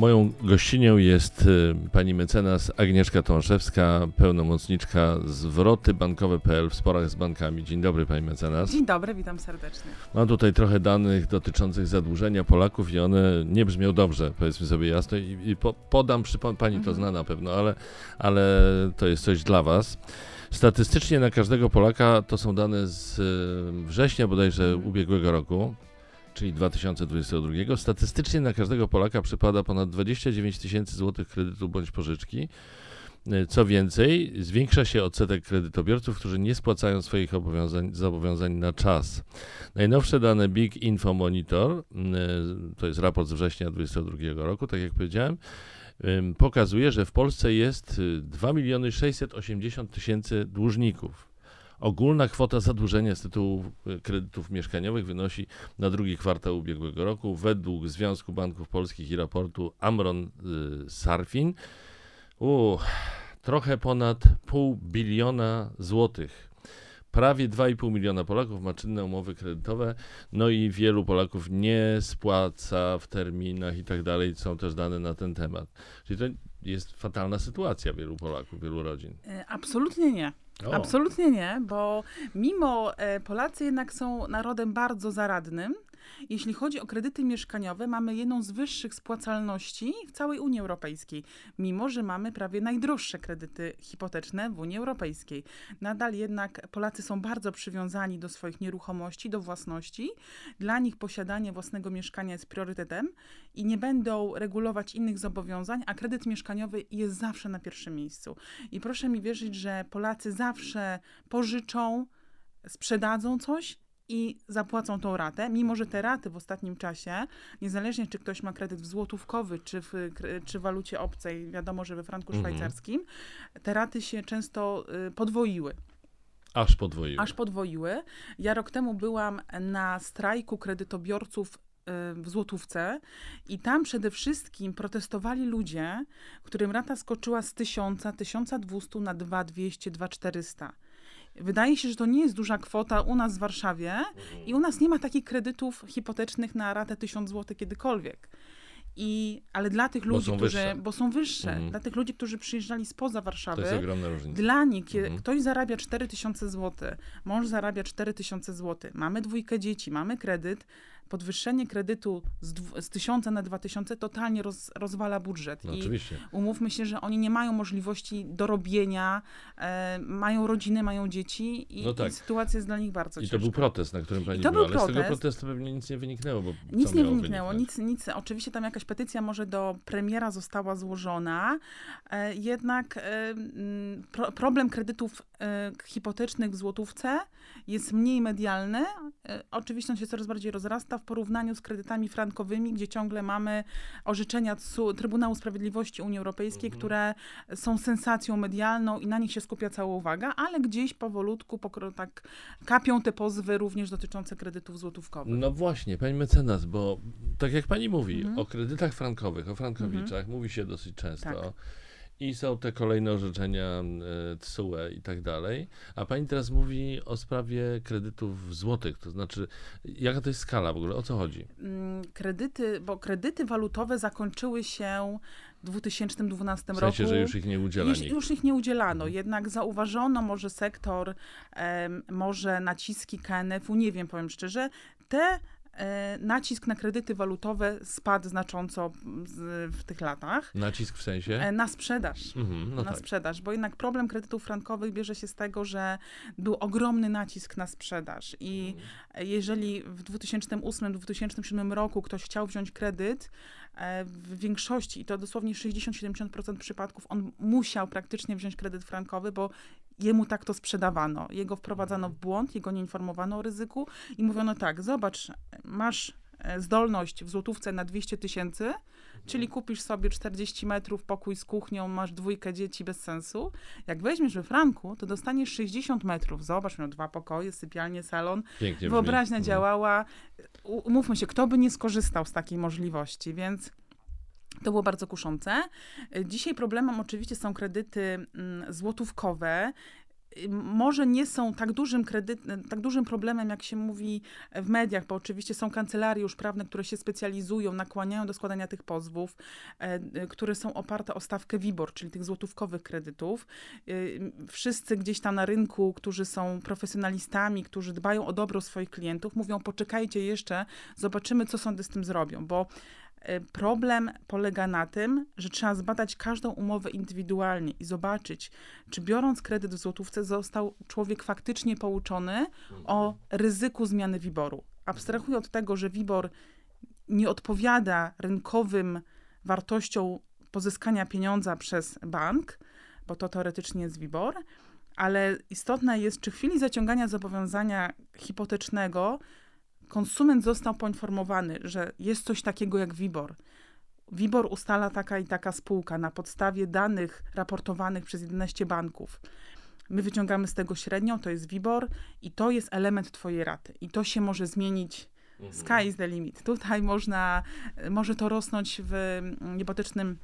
Moją gościnią jest y, pani mecenas Agnieszka Tomaszewska, pełnomocniczka zwroty bankowe.pl w sporach z bankami. Dzień dobry pani mecenas. Dzień dobry, witam serdecznie. Mam tutaj trochę danych dotyczących zadłużenia Polaków i one nie brzmią dobrze, powiedzmy sobie jasno. I, i po, podam, przypom- pani to Mhm. zna na pewno, ale, ale to jest coś dla was. Statystycznie na każdego Polaka to są dane z y, września bodajże Mhm. ubiegłego roku, czyli 2022. Statystycznie na każdego Polaka przypada ponad 29 tysięcy złotych kredytu bądź pożyczki. Y, Co więcej, zwiększa się odsetek kredytobiorców, którzy nie spłacają swoich obowiązań, zobowiązań na czas. Najnowsze dane Big Info Monitor, y, to jest raport z września 2022 roku, tak jak powiedziałem, pokazuje, że w Polsce jest y, 2 miliony 680 tysięcy dłużników. Ogólna kwota zadłużenia z tytułu y, kredytów mieszkaniowych wynosi na drugi kwartał ubiegłego roku według Związku Banków Polskich i raportu Amron y, Sarfin u, trochę ponad pół biliona złotych. Prawie 2,5 miliona Polaków ma czynne umowy kredytowe, no i wielu Polaków nie spłaca w terminach i tak dalej. Są też dane na ten temat. Czyli to jest fatalna sytuacja wielu Polaków, wielu rodzin. E, Absolutnie nie. O, Absolutnie nie, bo mimo e, Polacy jednak są narodem bardzo zaradnym. Jeśli chodzi o kredyty mieszkaniowe, mamy jedną z wyższych spłacalności w całej Unii Europejskiej, mimo że mamy prawie najdroższe kredyty hipoteczne w Unii Europejskiej. Nadal jednak Polacy są bardzo przywiązani do swoich nieruchomości, do własności. Dla nich posiadanie własnego mieszkania jest priorytetem i nie będą regulować innych zobowiązań, a kredyt mieszkaniowy jest zawsze na pierwszym miejscu. I proszę mi wierzyć, że Polacy zawsze pożyczą, sprzedadzą coś i zapłacą tą ratę, mimo że te raty w ostatnim czasie, niezależnie czy ktoś ma kredyt w złotówkowy, czy w, czy w walucie obcej, wiadomo, że we franku Mhm. szwajcarskim, te raty się często y, podwoiły aż podwoiły. aż podwoiły. Ja rok temu byłam na strajku kredytobiorców y, w złotówce i tam przede wszystkim protestowali ludzie, którym rata skoczyła z 1000, 1200 na 2200, 2400. Wydaje się, że to nie jest duża kwota u nas w Warszawie i u nas nie ma takich kredytów hipotecznych na ratę 1000 zł kiedykolwiek. I, ale dla tych Bo ludzi, są którzy, wyższe. bo są wyższe, Mhm. dla tych ludzi, którzy przyjeżdżali spoza To Warszawy, jest ogromna różnica. dla nich, kiedy Mhm. ktoś zarabia 4000 zł, mąż zarabia 4000 zł, mamy dwójkę dzieci, mamy kredyt, podwyższenie kredytu z, dw- z 1000 na 2000 totalnie roz, rozwala budżet. No, I oczywiście. umówmy się, że oni nie mają możliwości dorobienia, e, mają rodziny, mają dzieci i, No tak. i sytuacja jest dla nich bardzo I to ciężka. był protest, na którym pani to była, był ale z tego protest. protestu pewnie nic nie wyniknęło, bo Nic nie wyniknęło, nic, nic. Oczywiście tam jakaś petycja może do premiera została złożona, e, jednak e, pro, problem kredytów e, hipotecznych w złotówce jest mniej medialny. E, oczywiście on się coraz bardziej rozrasta w porównaniu z kredytami frankowymi, gdzie ciągle mamy orzeczenia Trybunału Sprawiedliwości Unii Europejskiej, Mhm. które są sensacją medialną i na nich się skupia cała uwaga, ale gdzieś powolutku pokro, tak kapią te pozwy również dotyczące kredytów złotówkowych. No właśnie, pani mecenas, bo tak jak pani mówi, Mhm. o kredytach frankowych, o frankowiczach mówi się dosyć często. Tak. I są te kolejne orzeczenia e, TSUE i tak dalej. A pani teraz mówi o sprawie kredytów złotych. To znaczy, jaka to jest skala w ogóle? O co chodzi? Mm, kredyty, bo kredyty walutowe zakończyły się w 2012 W sensie, roku. że już ich nie udziela już, już ich nie udzielano, Mhm. jednak zauważono może sektor, może naciski KNF-u, nie wiem, powiem szczerze, te nacisk na kredyty walutowe spadł znacząco w tych latach. Nacisk w sensie? E, na sprzedaż. Mhm, no na tak. sprzedaż, bo jednak problem kredytów frankowych bierze się z tego, że był ogromny nacisk na sprzedaż i jeżeli w 2008-2007 roku ktoś chciał wziąć kredyt, e, w większości, i to dosłownie 60-70% przypadków, on musiał praktycznie wziąć kredyt frankowy, bo jemu tak to sprzedawano. Jego wprowadzano w błąd, jego nie informowano o ryzyku i mówiono tak, zobacz, masz e, zdolność w złotówce na 200 tysięcy, czyli kupisz sobie 40 metrów, pokój z kuchnią, masz dwójkę dzieci bez sensu. Jak weźmiesz we franku, to dostaniesz 60 metrów. Zobacz, miał dwa pokoje, sypialnię, salon. Pięknie brzmi. Wyobraźnia Mhm. działała. Umówmy się, kto by nie skorzystał z takiej możliwości, więc to było bardzo kuszące. Dzisiaj problemem oczywiście są kredyty mm, złotówkowe. może nie są tak dużym kredyt, tak dużym problemem, jak się mówi w mediach, bo oczywiście są kancelarie już prawne, które się specjalizują, nakłaniają do składania tych pozwów, e, które są oparte o stawkę WIBOR, czyli tych złotówkowych kredytów. E, wszyscy gdzieś tam na rynku, którzy są profesjonalistami, którzy dbają o dobro swoich klientów, mówią poczekajcie jeszcze, zobaczymy, co sądy z tym zrobią, bo problem polega na tym, że trzeba zbadać każdą umowę indywidualnie i zobaczyć, czy biorąc kredyt w złotówce został człowiek faktycznie pouczony o ryzyku zmiany WIBOR-u. Abstrahuję od tego, że WIBOR nie odpowiada rynkowym wartościom pozyskania pieniądza przez bank, bo to teoretycznie jest WIBOR, ale istotne jest, czy w chwili zaciągania zobowiązania hipotecznego konsument został poinformowany, że jest coś takiego jak WIBOR. WIBOR ustala taka i taka spółka na podstawie danych raportowanych przez 11 banków. My wyciągamy z tego średnią, to jest WIBOR i to jest element twojej raty. I to się może zmienić mhm. Sky is the limit. Tutaj można, może to rosnąć w niebotycznym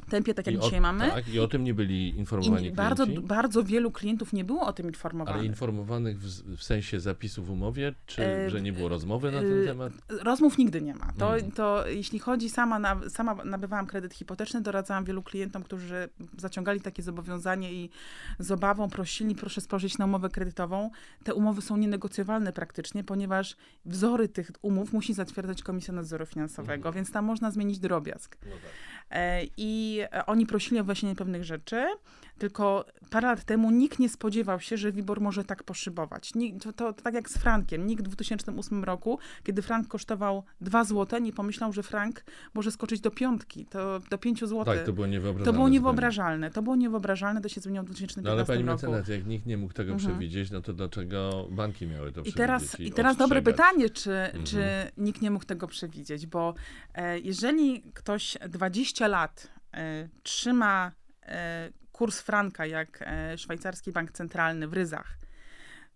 tempie, tak jak I dzisiaj o, mamy. Tak, i o tym nie byli informowani I bardzo, bardzo wielu klientów nie było o tym informowanych. Ale informowanych w, w sensie zapisu w umowie, czy e, że nie było rozmowy na ten e, temat? Rozmów nigdy nie ma. To, hmm. to jeśli chodzi, sama, na, sama nabywałam kredyt hipoteczny, doradzałam wielu klientom, którzy zaciągali takie zobowiązanie i z obawą prosili, proszę spojrzeć na umowę kredytową. Te umowy są nienegocjowalne praktycznie, ponieważ wzory tych umów musi zatwierdzać Komisja Nadzoru Finansowego, hmm. więc tam można zmienić drobiazg. No tak. E, I oni prosili o wyjaśnienie pewnych rzeczy, tylko parę lat temu nikt nie spodziewał się, że WIBOR może tak poszybować. To, to, to, tak jak z frankiem. Nikt w 2008 roku, kiedy frank kosztował 2 zł, nie pomyślał, że frank może skoczyć do piątki, to do 5 zł. Tak, to było niewyobrażalne. To było niewyobrażalne. To było niewyobrażalne, to się zmieniło w 2015 no, ale pani roku. mecenas, jak nikt nie mógł tego mhm. przewidzieć, no to dlaczego banki miały to I przewidzieć? Teraz, I, i teraz dobre pytanie, czy, mhm. czy nikt nie mógł tego przewidzieć, bo e, jeżeli ktoś 20 lat e, trzyma e, kurs franka, jak e, szwajcarski bank centralny w ryzach,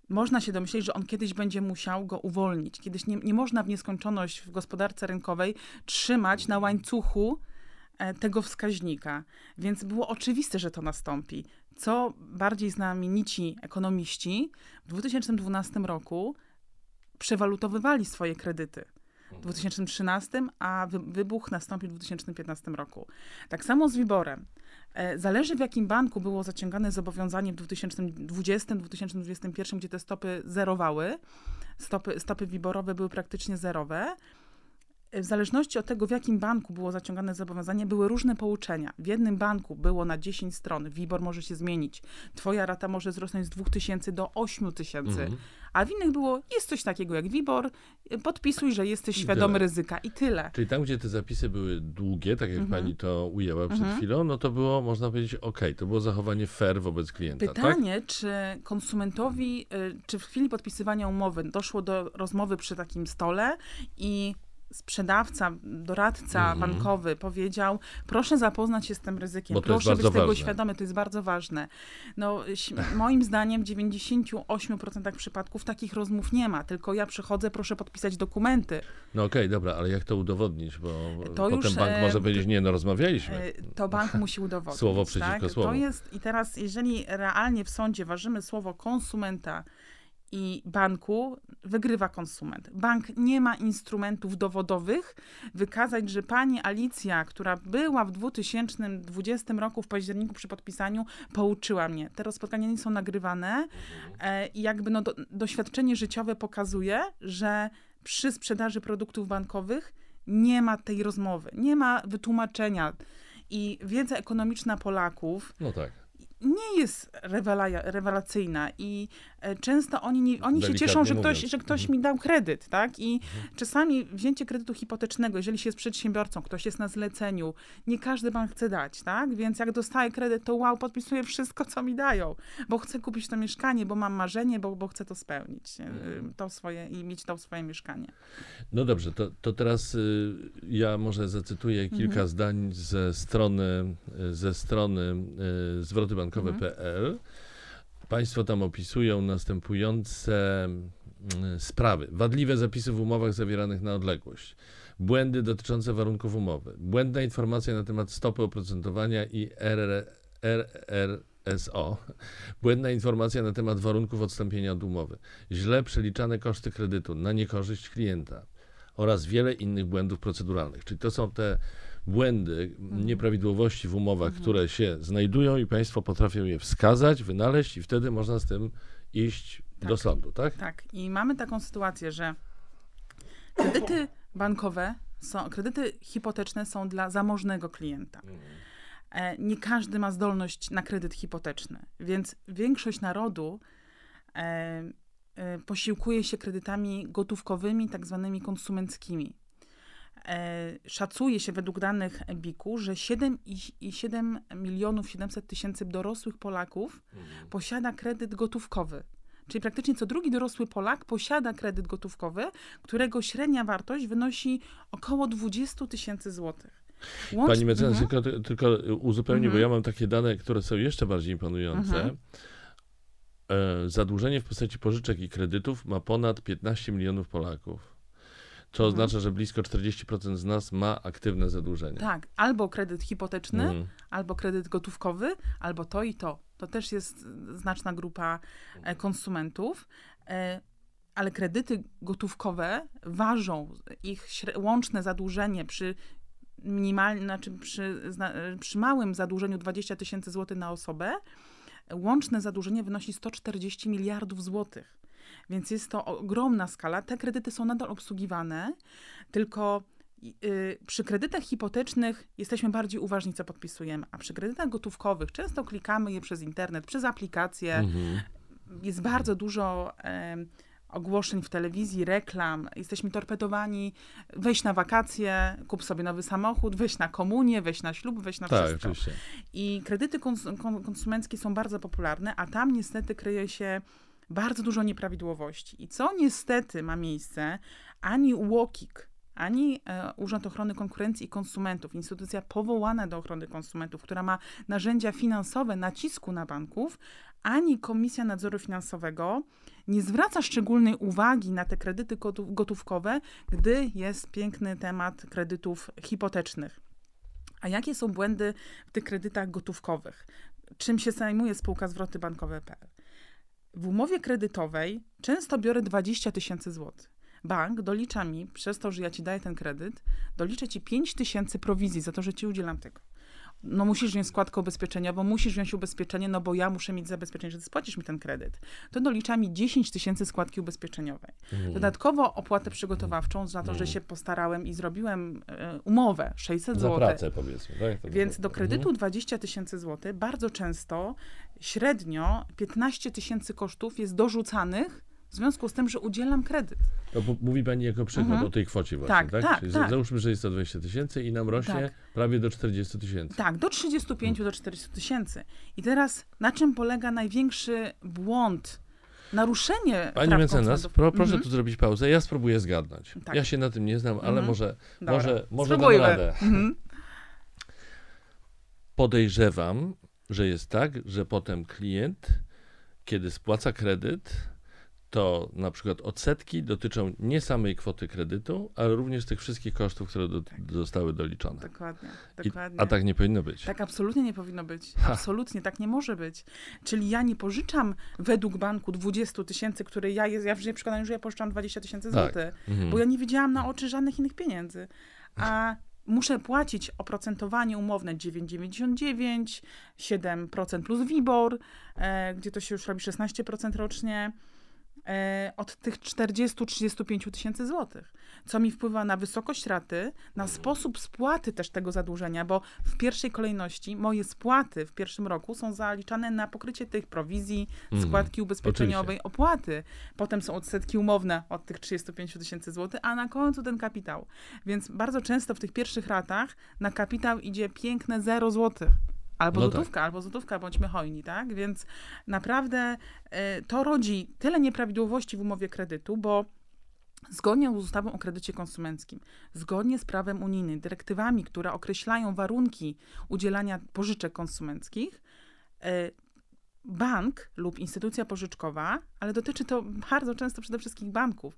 można się domyśleć, że on kiedyś będzie musiał go uwolnić. Kiedyś nie, nie można w nieskończoność w gospodarce rynkowej trzymać na łańcuchu e, tego wskaźnika. Więc było oczywiste, że to nastąpi. Co bardziej znamienici ekonomiści w 2012 roku przewalutowywali swoje kredyty. W 2013, a wybuch nastąpił w 2015 roku. Tak samo z Wiborem. E, zależy w jakim banku było zaciągane zobowiązanie w 2020-2021, gdzie te stopy zerowały, stopy, stopy wiborowe były praktycznie zerowe. W zależności od tego, w jakim banku było zaciągane zobowiązanie, były różne pouczenia. W jednym banku było na 10 stron, WIBOR może się zmienić, twoja rata może wzrosnąć z 2000 do 8000, mm a w innych było, jest coś takiego jak WIBOR, podpisuj, że jesteś świadomy ryzyka i tyle. Czyli tam, gdzie te zapisy były długie, tak jak mhm. pani to ujęła przed mhm. chwilą, no to było, można powiedzieć, ok, to było zachowanie fair wobec klienta, tak? Pytanie, tak? czy konsumentowi, y, czy w chwili podpisywania umowy doszło do rozmowy przy takim stole i sprzedawca, doradca mm. bankowy powiedział, proszę zapoznać się z tym ryzykiem, proszę być tego świadomy, to jest bardzo ważne. No, moim zdaniem w 98% przypadków takich rozmów nie ma, tylko ja przychodzę, proszę podpisać dokumenty. No okej, okay, dobra, ale jak to udowodnić, bo to potem już, bank może powiedzieć, nie, no rozmawialiśmy. E, to bank musi udowodnić. Słowo przeciwko tak? słowu. To jest, i teraz jeżeli realnie w sądzie ważymy słowo konsumenta, i banku wygrywa konsument. Bank nie ma instrumentów dowodowych wykazać, że pani Alicja, która była w 2020 roku w październiku przy podpisaniu, pouczyła mnie. Te spotkania nie są nagrywane e, i jakby no, do, doświadczenie życiowe pokazuje, że przy sprzedaży produktów bankowych nie ma tej rozmowy, nie ma wytłumaczenia. I wiedza ekonomiczna Polaków no tak nie jest rewelacyjna i często oni, nie, oni się cieszą, że ktoś, że ktoś mhm. mi dał kredyt, tak? I mhm. czasami wzięcie kredytu hipotecznego, jeżeli się jest przedsiębiorcą, ktoś jest na zleceniu, nie każdy bank chce dać, tak? Więc jak dostaję kredyt, to wow, podpisuję wszystko, co mi dają, bo chcę kupić to mieszkanie, bo mam marzenie, bo, bo chcę to spełnić, e, mhm. to swoje i mieć to swoje mieszkanie. No dobrze, to, to teraz y, ja może zacytuję kilka mhm. zdań ze strony, ze strony y, Państwo tam opisują następujące mm, sprawy. Wadliwe zapisy w umowach zawieranych na odległość. Błędy dotyczące warunków umowy. Błędna informacja na temat stopy oprocentowania i RR, RR SO. Błędna informacja na temat warunków odstąpienia od umowy. Źle przeliczane koszty kredytu na niekorzyść klienta oraz wiele innych błędów proceduralnych. Czyli to są te błędy, Mhm. nieprawidłowości w umowach, które się znajdują i państwo potrafią je wskazać, wynaleźć i wtedy można z tym iść Tak. do sądu, tak? Tak, i mamy taką sytuację, że kredyty bankowe, są, kredyty hipoteczne są dla zamożnego klienta. E, Nie każdy ma zdolność na kredyt hipoteczny, więc większość narodu e, e, posiłkuje się kredytami gotówkowymi, tak zwanymi konsumenckimi. E, Szacuje się według danych BIK-u, że 7,7 milionów 700 tysięcy dorosłych Polaków posiada kredyt gotówkowy. Czyli praktycznie co drugi dorosły Polak posiada kredyt gotówkowy, którego średnia wartość wynosi około 20 tysięcy złotych. Łącz- Pani mecenas, Mhm. tylko, tylko uzupełnię, bo Mhm. ja mam takie dane, które są jeszcze bardziej imponujące. Mhm. E, zadłużenie w postaci pożyczek i kredytów ma ponad 15 milionów Polaków. To Mhm. oznacza, że blisko 40% z nas ma aktywne zadłużenie. Tak, albo kredyt hipoteczny, Mhm. albo kredyt gotówkowy, albo to i to. To też jest znaczna grupa e, konsumentów. E, Ale kredyty gotówkowe ważą ich łączne zadłużenie przy minimalnym, znaczy przy, zna- przy małym zadłużeniu 20 tysięcy złotych na osobę, łączne zadłużenie wynosi 140 miliardów złotych. Więc jest to ogromna skala. Te kredyty są nadal obsługiwane, tylko y, przy kredytach hipotecznych jesteśmy bardziej uważni, co podpisujemy, a przy kredytach gotówkowych często klikamy je przez internet, przez aplikacje. Mhm. Jest bardzo dużo ogłoszeń w telewizji, reklam. Jesteśmy torpedowani. Weź na wakacje, kup sobie nowy samochód, weź na komunię, weź na ślub, weź na Tak, wszystko. oczywiście. I kredyty kons- kon- konsumenckie są bardzo popularne, a tam niestety kryje się bardzo dużo nieprawidłowości. I co niestety ma miejsce, ani UOKiK, ani e, Urząd Ochrony Konkurencji i Konsumentów, instytucja powołana do ochrony konsumentów, która ma narzędzia finansowe nacisku na banków, ani Komisja Nadzoru Finansowego nie zwraca szczególnej uwagi na te kredyty gotów- gotówkowe, gdy jest piękny temat kredytów hipotecznych. A jakie są błędy w tych kredytach gotówkowych? Czym się zajmuje spółka zwroty bankowe.pl? W umowie kredytowej często biorę 20 tysięcy złotych. Bank dolicza mi, przez to, że ja ci daję ten kredyt, dolicza ci 5 tysięcy prowizji za to, że ci udzielam tego. No musisz wziąć składkę ubezpieczeniową, musisz wziąć ubezpieczenie, no bo ja muszę mieć zabezpieczenie, że ty spłacisz mi ten kredyt. To dolicza mi 10 tysięcy składki ubezpieczeniowej. Mhm. Dodatkowo opłatę przygotowawczą za to, że się postarałem i zrobiłem e, umowę 600 Za zł. pracę powiedzmy, tak? Więc do kredytu Mhm. 20 tysięcy złotych bardzo często średnio 15 tysięcy kosztów jest dorzucanych w związku z tym, że udzielam kredyt. P- mówi pani jako przykład Mhm. o tej kwocie właśnie, Tak, tak? tak, Czyli tak. Załóżmy, że jest to 20 tysięcy i nam rośnie Tak. prawie do 40 tysięcy. Tak, do 35 do 40 tysięcy. I teraz na czym polega największy błąd? Naruszenie Pani mecenas, pro, proszę Mhm. tu zrobić pauzę. Ja spróbuję zgadnąć. Tak. Ja się na tym nie znam, ale Mhm. może, Dobra. może, może dam radę. Mhm. Podejrzewam, że jest tak, że potem klient, kiedy spłaca kredyt, to na przykład odsetki dotyczą nie samej kwoty kredytu, ale również tych wszystkich kosztów, które do, zostały doliczone. Dokładnie, I, dokładnie. a tak nie powinno być. Tak absolutnie nie powinno być. Ha. Absolutnie tak nie może być. Czyli ja nie pożyczam według banku 20 tysięcy, które ja jest, ja w życiu przekonaniu, że ja pożyczam 20 tysięcy Tak. złotych, Mhm. bo ja nie widziałam na oczy żadnych innych pieniędzy. A muszę płacić oprocentowanie umowne 9,99, 7% plus WIBOR, e, gdzie to się już robi 16% rocznie, od tych 40-35 tysięcy złotych, co mi wpływa na wysokość raty, na sposób spłaty też tego zadłużenia, bo w pierwszej kolejności moje spłaty w pierwszym roku są zaliczane na pokrycie tych prowizji, Mhm. składki ubezpieczeniowej, opłaty. Potem są odsetki umowne od tych 35 tysięcy złotych, a na końcu ten kapitał. Więc bardzo często w tych pierwszych ratach na kapitał idzie piękne 0 złotych. Albo No tak. złotówka, albo złotówka, bądźmy hojni, tak? Więc naprawdę e, to rodzi tyle nieprawidłowości w umowie kredytu, bo zgodnie z ustawą o kredycie konsumenckim, zgodnie z prawem unijnym, dyrektywami, które określają warunki udzielania pożyczek konsumenckich, e, bank lub instytucja pożyczkowa, ale dotyczy to bardzo często przede wszystkim banków,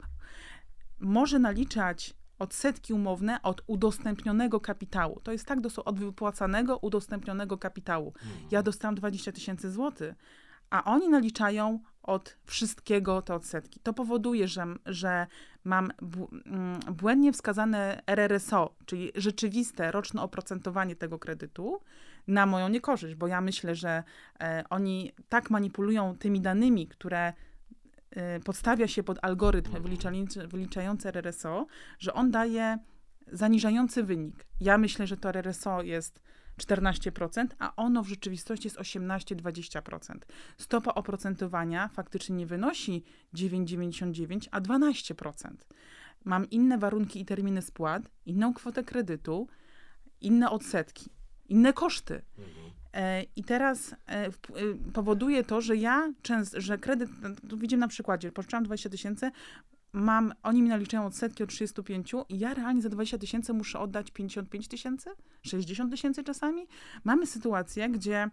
może naliczać odsetki umowne od udostępnionego kapitału. To jest tak, do, od wypłacanego, udostępnionego kapitału. Ja dostałam 20 tysięcy złotych, a oni naliczają od wszystkiego te odsetki. To powoduje, że, że mam mm, błędnie wskazane RRSO, czyli rzeczywiste roczne oprocentowanie tego kredytu na moją niekorzyść, bo ja myślę, że e, oni tak manipulują tymi danymi, które podstawia się pod algorytm wyliczający, RRSO, że on daje zaniżający wynik. Ja myślę, że to RRSO jest 14%, a ono w rzeczywistości jest 18-20%. Stopa oprocentowania faktycznie nie wynosi 9,99, a 12%. Mam inne warunki i terminy spłat, inną kwotę kredytu, inne odsetki, inne koszty. E, I teraz e, e, powoduje to, że ja często, że kredyt, tu widzimy na przykładzie, pożyczałam 20 tysięcy, mam, oni mi naliczają odsetki od 35 i ja realnie za 20 tysięcy muszę oddać 55 tysięcy, 60 tysięcy czasami. Mamy sytuację, gdzie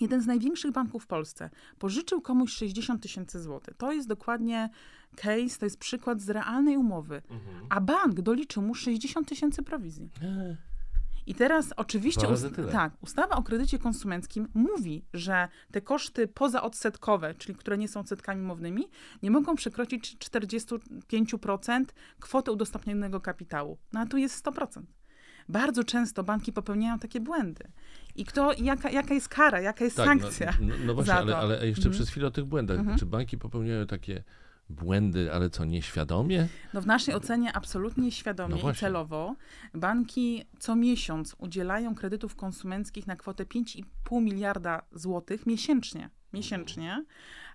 jeden z największych banków w Polsce pożyczył komuś 60 tysięcy złotych. To jest dokładnie case, to jest przykład z realnej umowy. Mhm. A bank doliczył mu 60 tysięcy prowizji. I teraz oczywiście ust tak, ustawa o kredycie konsumenckim mówi, że te koszty pozaodsetkowe, czyli które nie są odsetkami mownymi, nie mogą przekroczyć 45% kwoty udostępnionego kapitału. No a tu jest 100%. Bardzo często banki popełniają takie błędy. I kto, jaka, jaka jest kara, jaka jest tak, no, sankcja? No, no, no właśnie, ale, ale, jeszcze mhm. przez chwilę o tych błędach. Mhm. Czy banki popełniają takie błędy, ale co, nieświadomie? No w naszej ocenie absolutnie świadomie no i celowo. Banki co miesiąc udzielają kredytów konsumenckich na kwotę 5,5 miliarda złotych miesięcznie. Miesięcznie.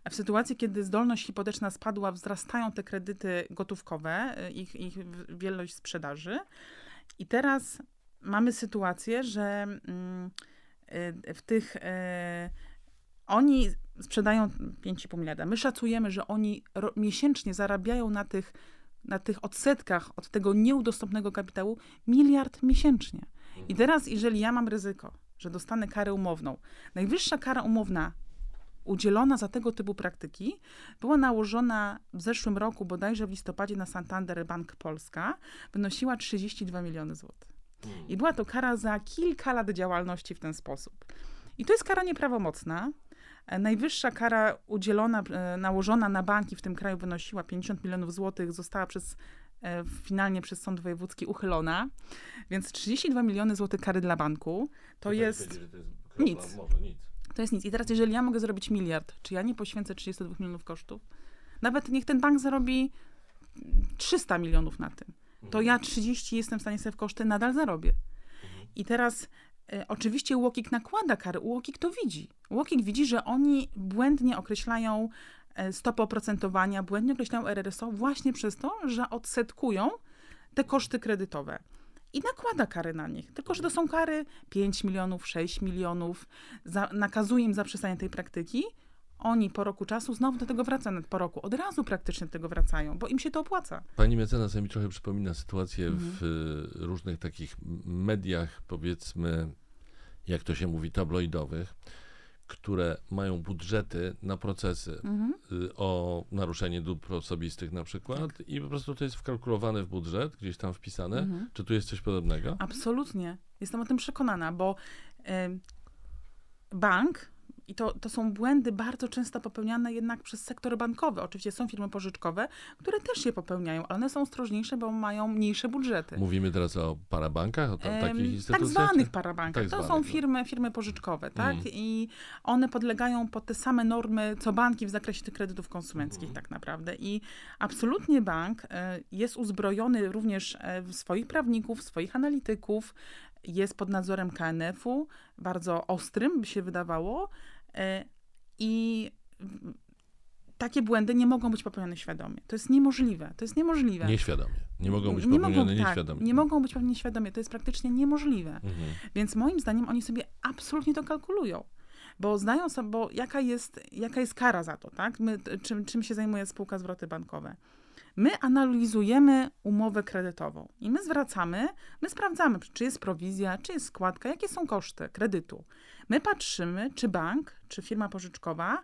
W sytuacji, kiedy zdolność hipoteczna spadła, wzrastają te kredyty gotówkowe, ich, ich wielość sprzedaży. I teraz mamy sytuację, że mm, y, w tych y, oni sprzedają 5,5 miliarda. My szacujemy, że oni miesięcznie zarabiają na tych, na tych odsetkach od tego nieudostępnego kapitału miliard miesięcznie. I mhm. teraz, jeżeli ja mam ryzyko, że dostanę karę umowną, najwyższa kara umowna udzielona za tego typu praktyki była nałożona w zeszłym roku, bodajże w listopadzie na Santander Bank Polska, wynosiła 32 miliony złotych. I mhm. była to kara za kilka lat działalności w ten sposób. I to jest kara nieprawomocna, Najwyższa kara udzielona, e, nałożona na banki w tym kraju wynosiła 50 milionów złotych, została przez e, finalnie przez Sąd Wojewódzki uchylona, więc 32 miliony złotych kary dla banku to, jest, to jest nic. nic. To jest nic. I teraz, jeżeli ja mogę zrobić miliard, czy ja nie poświęcę 32 milionów kosztów? Nawet niech ten bank zarobi 300 milionów na tym. To ja 30 jestem w stanie sobie w koszty nadal zarobię. Mhm. I teraz oczywiście Łokik nakłada kary, Łokik to widzi. Łokik widzi, że oni błędnie określają e, stopę oprocentowania, błędnie określają RRSO właśnie przez to, że odsetkują te koszty kredytowe. I nakłada kary na nich. Tylko, że to są kary 5 milionów, 6 milionów, za, nakazuje im zaprzestanie tej praktyki. Oni po roku czasu znowu do tego wracają, po roku od razu praktycznie do tego wracają, bo im się to opłaca. Pani mecenas mi trochę przypomina sytuację mhm. w różnych takich mediach, powiedzmy, jak to się mówi, tabloidowych, które mają budżety na procesy mhm. y, o naruszenie dóbr osobistych na przykład tak. i po prostu to jest wkalkulowane w budżet, gdzieś tam wpisane. Mhm. Czy tu jest coś podobnego? Absolutnie. Jestem o tym przekonana, bo y, bank i to, to są błędy bardzo często popełniane jednak przez sektor bankowy. Oczywiście są firmy pożyczkowe, które też je popełniają, ale one są ostrożniejsze, bo mają mniejsze budżety. Mówimy teraz o parabankach, o takich tak instytucjach? Tak zwanych parabankach. Tak to zwanych, są no. firmy, firmy pożyczkowe, tak? Mm. I one podlegają pod te same normy, co banki w zakresie tych kredytów konsumenckich mm. tak naprawdę. I absolutnie bank e, jest uzbrojony również e, w swoich prawników, w swoich analityków, jest pod nadzorem KNF-u, bardzo ostrym by się wydawało, I takie błędy nie mogą być popełnione świadomie. To jest niemożliwe. To jest niemożliwe. Nieświadomie. Nie mogą być nie popełnione mogą, nieświadomie. Tak, nie mogą być popełnione nieświadomie. To jest praktycznie niemożliwe. Mhm. Więc moim zdaniem oni sobie absolutnie to kalkulują. Bo znają sobie, bo jaka jest, jaka jest kara za to, tak? My, czym, czym się zajmuje spółka zwroty bankowe? My analizujemy umowę kredytową i my zwracamy, my sprawdzamy, czy jest prowizja, czy jest składka, jakie są koszty kredytu. My patrzymy, czy bank, czy firma pożyczkowa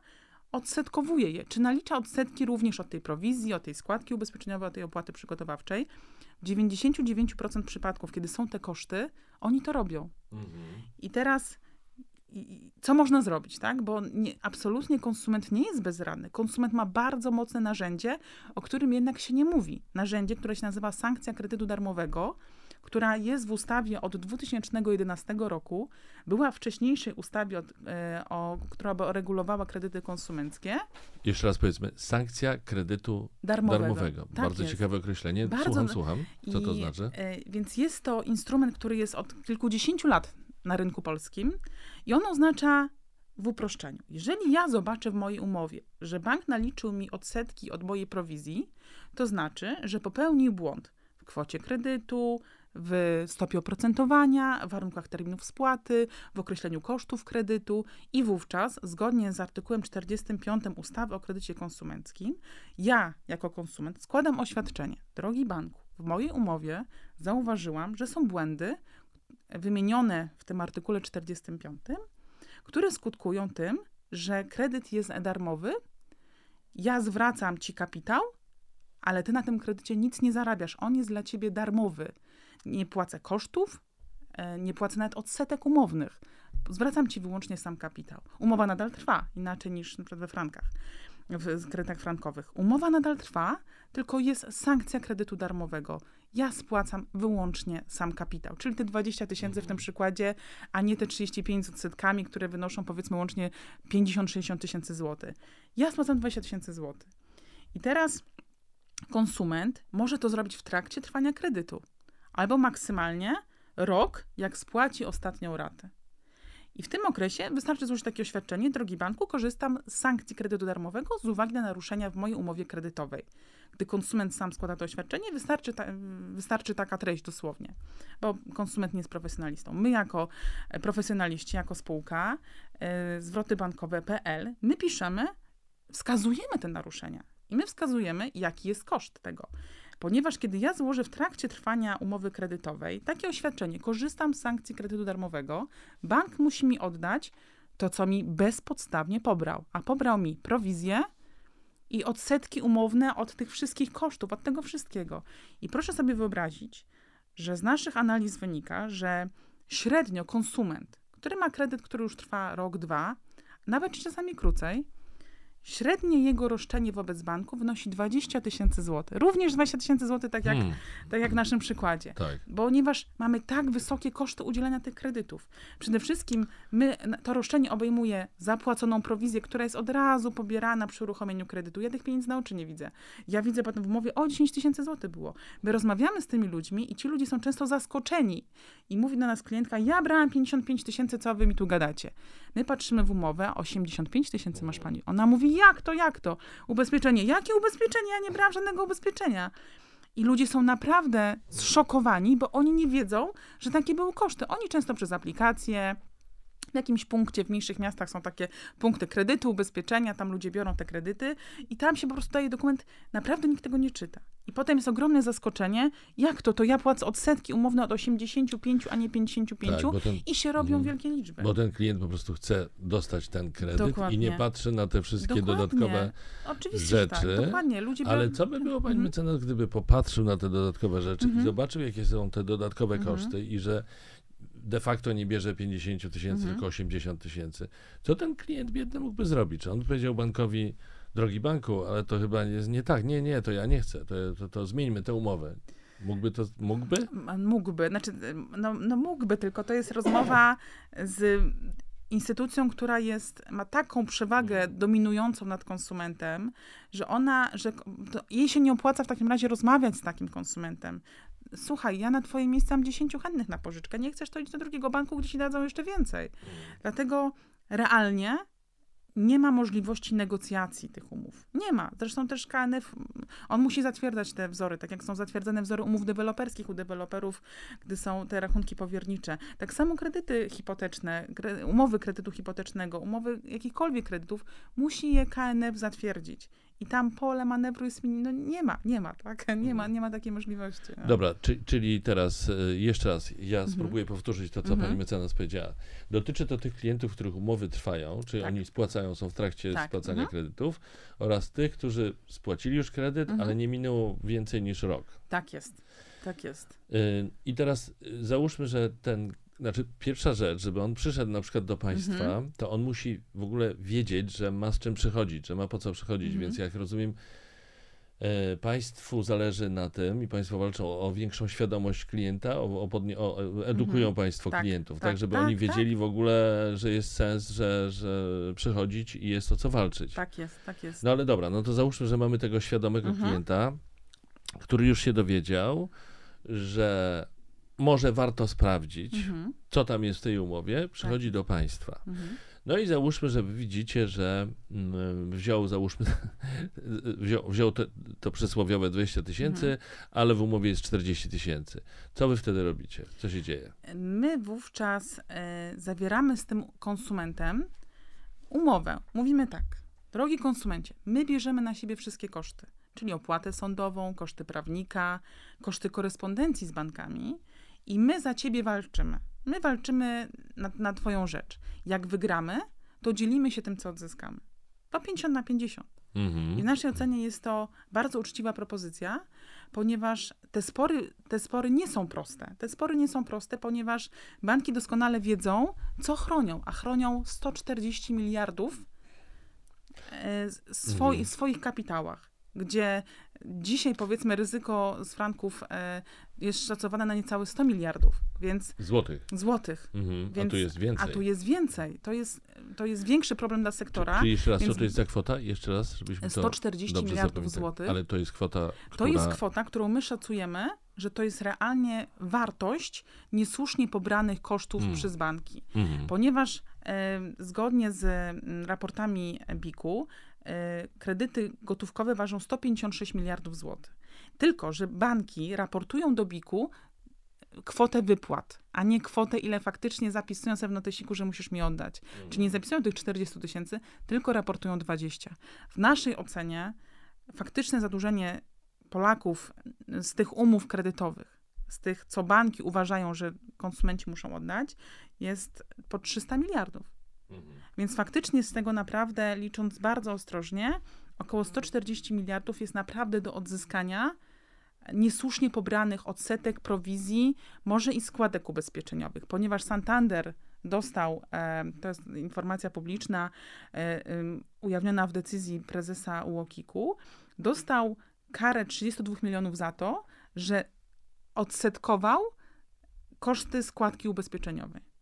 odsetkowuje je. Czy nalicza odsetki również od tej prowizji, od tej składki ubezpieczeniowej, od tej opłaty przygotowawczej? W 99% przypadków, kiedy są te koszty, oni to robią. Mhm. I teraz i, co można zrobić, tak? Bo nie, absolutnie konsument nie jest bezradny. Konsument ma bardzo mocne narzędzie, o którym jednak się nie mówi. Narzędzie, które się nazywa sankcja kredytu darmowego, która jest w ustawie od 2011 roku, była w wcześniejszej ustawie, od, e, o, która regulowała kredyty konsumenckie. Jeszcze raz powiedzmy, sankcja kredytu darmowego. darmowego. Tak Bardzo jest. ciekawe określenie. Bardzo, słucham, słucham. Co I, to znaczy? E, więc jest to instrument, który jest od kilkudziesięciu lat na rynku polskim i on oznacza w uproszczeniu. Jeżeli ja zobaczę w mojej umowie, że bank naliczył mi odsetki od mojej prowizji, to znaczy, że popełnił błąd kwocie kredytu, w stopie oprocentowania, warunkach terminów spłaty, w określeniu kosztów kredytu i wówczas, zgodnie z artykułem 45 ustawy o kredycie konsumenckim, ja jako konsument składam oświadczenie. Drogi banku, w mojej umowie zauważyłam, że są błędy wymienione w tym artykule 45, które skutkują tym, że kredyt jest darmowy, ja zwracam ci kapitał, ale ty na tym kredycie nic nie zarabiasz. On jest dla ciebie darmowy nie płacę kosztów, e, nie płacę nawet odsetek umownych. Zwracam ci wyłącznie sam kapitał. Umowa nadal trwa, inaczej niż na przykład we frankach, w kredytach frankowych. Umowa nadal trwa, tylko jest sankcja kredytu darmowego. Ja spłacam wyłącznie sam kapitał, czyli te 20 tysięcy w tym mhm. przykładzie, a nie te 35 z odsetkami, które wynoszą powiedzmy łącznie 50-60 tysięcy złotych. Ja spłacam 20 tysięcy złotych. I teraz konsument może to zrobić w trakcie trwania kredytu albo maksymalnie rok, jak spłaci ostatnią ratę. I w tym okresie wystarczy złożyć takie oświadczenie, drogi banku, korzystam z sankcji kredytu darmowego z uwagi na naruszenia w mojej umowie kredytowej. Gdy konsument sam składa to oświadczenie, wystarczy, ta, wystarczy taka treść dosłownie, bo konsument nie jest profesjonalistą. My jako profesjonaliści, jako spółka, yy, zwroty my piszemy, wskazujemy te naruszenia i my wskazujemy, jaki jest koszt tego. Ponieważ kiedy ja złożę w trakcie trwania umowy kredytowej takie oświadczenie, korzystam z sankcji kredytu darmowego, bank musi mi oddać to, co mi bezpodstawnie pobrał. A pobrał mi prowizję i odsetki umowne od tych wszystkich kosztów, od tego wszystkiego. I proszę sobie wyobrazić, że z naszych analiz wynika, że średnio konsument, który ma kredyt, który już trwa rok, dwa, nawet czasami krócej, Średnie jego roszczenie wobec banku wynosi 20 tysięcy złotych. Również 20 tysięcy złotych, tak jak, hmm. tak jak w naszym przykładzie. Tak. Ponieważ mamy tak wysokie koszty udzielania tych kredytów. Przede wszystkim my, to roszczenie obejmuje zapłaconą prowizję, która jest od razu pobierana przy uruchomieniu kredytu. Ja tych pieniędzy na oczy nie widzę. Ja widzę potem w umowie, o 10 tysięcy złotych było. My rozmawiamy z tymi ludźmi i ci ludzie są często zaskoczeni. I mówi do nas klientka, ja brałam 55 tysięcy, co wy mi tu gadacie? My patrzymy w umowę, 85 tysięcy masz pani. Ona mówi, jak to, jak to? Ubezpieczenie. Jakie ubezpieczenie? Ja nie brałam żadnego ubezpieczenia. I ludzie są naprawdę zszokowani, bo oni nie wiedzą, że takie były koszty. Oni często przez aplikacje, w jakimś punkcie w mniejszych miastach są takie punkty kredytu, ubezpieczenia, tam ludzie biorą te kredyty i tam się po prostu daje dokument, naprawdę nikt tego nie czyta. I potem jest ogromne zaskoczenie, jak to, to ja płacę odsetki umowne od 85, a nie 55 tak, ten, i się robią mm, wielkie liczby. Bo ten klient po prostu chce dostać ten kredyt Dokładnie. i nie patrzy na te wszystkie dokładnie. dodatkowe Oczywiście, rzeczy. Tak, dokładnie. Ludzie ale co by było, panie mm. mecenas, gdyby popatrzył na te dodatkowe rzeczy mm -hmm. i mhm. zobaczył, jakie są te dodatkowe -hmm. koszty i że de facto nie bierze 50 tysięcy, mhm. tylko 80 tysięcy. Co ten klient biedny mógłby zrobić? Czy on powiedział bankowi, drogi banku, ale to chyba jest nie tak, nie, nie, to ja nie chcę, to, to, to zmieńmy tę umowę. Mógłby to, mógłby? Mógłby, znaczy, no, no mógłby, tylko to jest rozmowa z instytucją, która jest, ma taką przewagę mhm. dominującą nad konsumentem, że ona, że jej się nie opłaca w takim razie rozmawiać z takim konsumentem słuchaj, ja na twoje miejsce mam 10 chętnych na pożyczkę, nie chcesz, to idź do drugiego banku, gdzie ci dadzą jeszcze więcej. Dlatego realnie nie ma możliwości negocjacji tych umów. Nie ma. Zresztą też KNF, on musi zatwierdzać te wzory, tak jak są zatwierdzone wzory umów deweloperskich u deweloperów, gdy są te rachunki powiernicze. Tak samo kredyty hipoteczne, umowy kredytu hipotecznego, umowy jakichkolwiek kredytów, musi je KNF zatwierdzić. I tam pole manewru jest, no nie ma, nie ma, tak? Nie ma, nie ma takiej możliwości. No. Dobra, czy, czyli teraz e, jeszcze raz, ja spróbuję powtórzyć to, co Mhm. pani mecenas powiedziała. Dotyczy to tych klientów, których umowy trwają, czyli Tak. oni spłacają, są w trakcie Tak, spłacania mhm. kredytów, oraz tych, którzy spłacili już kredyt, Mhm. ale nie minęło więcej niż rok. Tak jest, tak jest. Y, I teraz y, załóżmy, że ten, znaczy pierwsza rzecz, żeby on przyszedł na przykład do państwa, Mhm. to on musi w ogóle wiedzieć, że ma z czym przychodzić, że ma po co przychodzić, Mhm. więc jak rozumiem, e, państwu zależy na tym i państwo walczą o, większą świadomość klienta, o, o, podnie, o e, edukują Mhm. państwo Tak, klientów, tak, tak, żeby tak, oni tak. wiedzieli w ogóle, że jest sens, że, że przychodzić i jest o co walczyć. Tak jest, tak jest. No ale dobra, no to załóżmy, że mamy tego świadomego klienta, który już się dowiedział, że może warto sprawdzić, Mhm, co tam jest w tej umowie, przychodzi do państwa. mhm. No i załóżmy, że widzicie, że mm, wziął, załóżmy, wziął, wziął te, to przysłowiowe 20 tysięcy, Mhm. ale w umowie jest 40 tysięcy. Co wy wtedy robicie? Co się dzieje? My wówczas e, zawieramy z tym konsumentem umowę. Mówimy tak, drogi konsumencie, my bierzemy na siebie wszystkie koszty, czyli opłatę sądową, koszty prawnika, koszty korespondencji z bankami i my za ciebie walczymy. My walczymy na, na twoją rzecz. Jak wygramy, to dzielimy się tym, co odzyskamy. To 50 na 50. Mhm. I w naszej ocenie jest to bardzo uczciwa propozycja, ponieważ te spory, te spory nie są proste. Te spory nie są proste, ponieważ banki doskonale wiedzą, co chronią, a chronią 140 miliardów e, swoi, Mhm. w swoich kapitałach, gdzie dzisiaj powiedzmy ryzyko z franków e, jest szacowane na niecałe 100 miliardów, więc Złotych. złotych. Mhm. A Więc, tu jest więcej. A tu jest więcej. To jest, to jest większy problem dla sektora. Czyli jeszcze raz, co więc- to jest za kwota? Jeszcze raz, żebyśmy to 140 dobrze miliardów złotych. Ale to jest kwota, która... To jest kwota, którą my szacujemy, że to jest realnie wartość niesłusznie pobranych kosztów Mm. przez banki. Mhm. Ponieważ e, zgodnie z mm, raportami BIK-u kredyty gotówkowe ważą 156 miliardów złotych. Tylko, że banki raportują do BIK-u kwotę wypłat, a nie kwotę, ile faktycznie zapisują sobie w notesiku, że musisz mi oddać. Czyli nie zapisują tych 40 tysięcy, tylko raportują 20. W naszej ocenie faktyczne zadłużenie Polaków z tych umów kredytowych, z tych, co banki uważają, że konsumenci muszą oddać, jest po 300 miliardów. Mhm. Więc faktycznie z tego naprawdę, licząc bardzo ostrożnie, około 140 miliardów jest naprawdę do odzyskania niesłusznie pobranych odsetek, prowizji, może i składek ubezpieczeniowych, ponieważ Santander dostał, e, to jest informacja publiczna, e, ujawniona w decyzji prezesa UOKiK-u, dostał karę 32 milionów za to, że odsetkował koszty składki ubezpieczeniowej.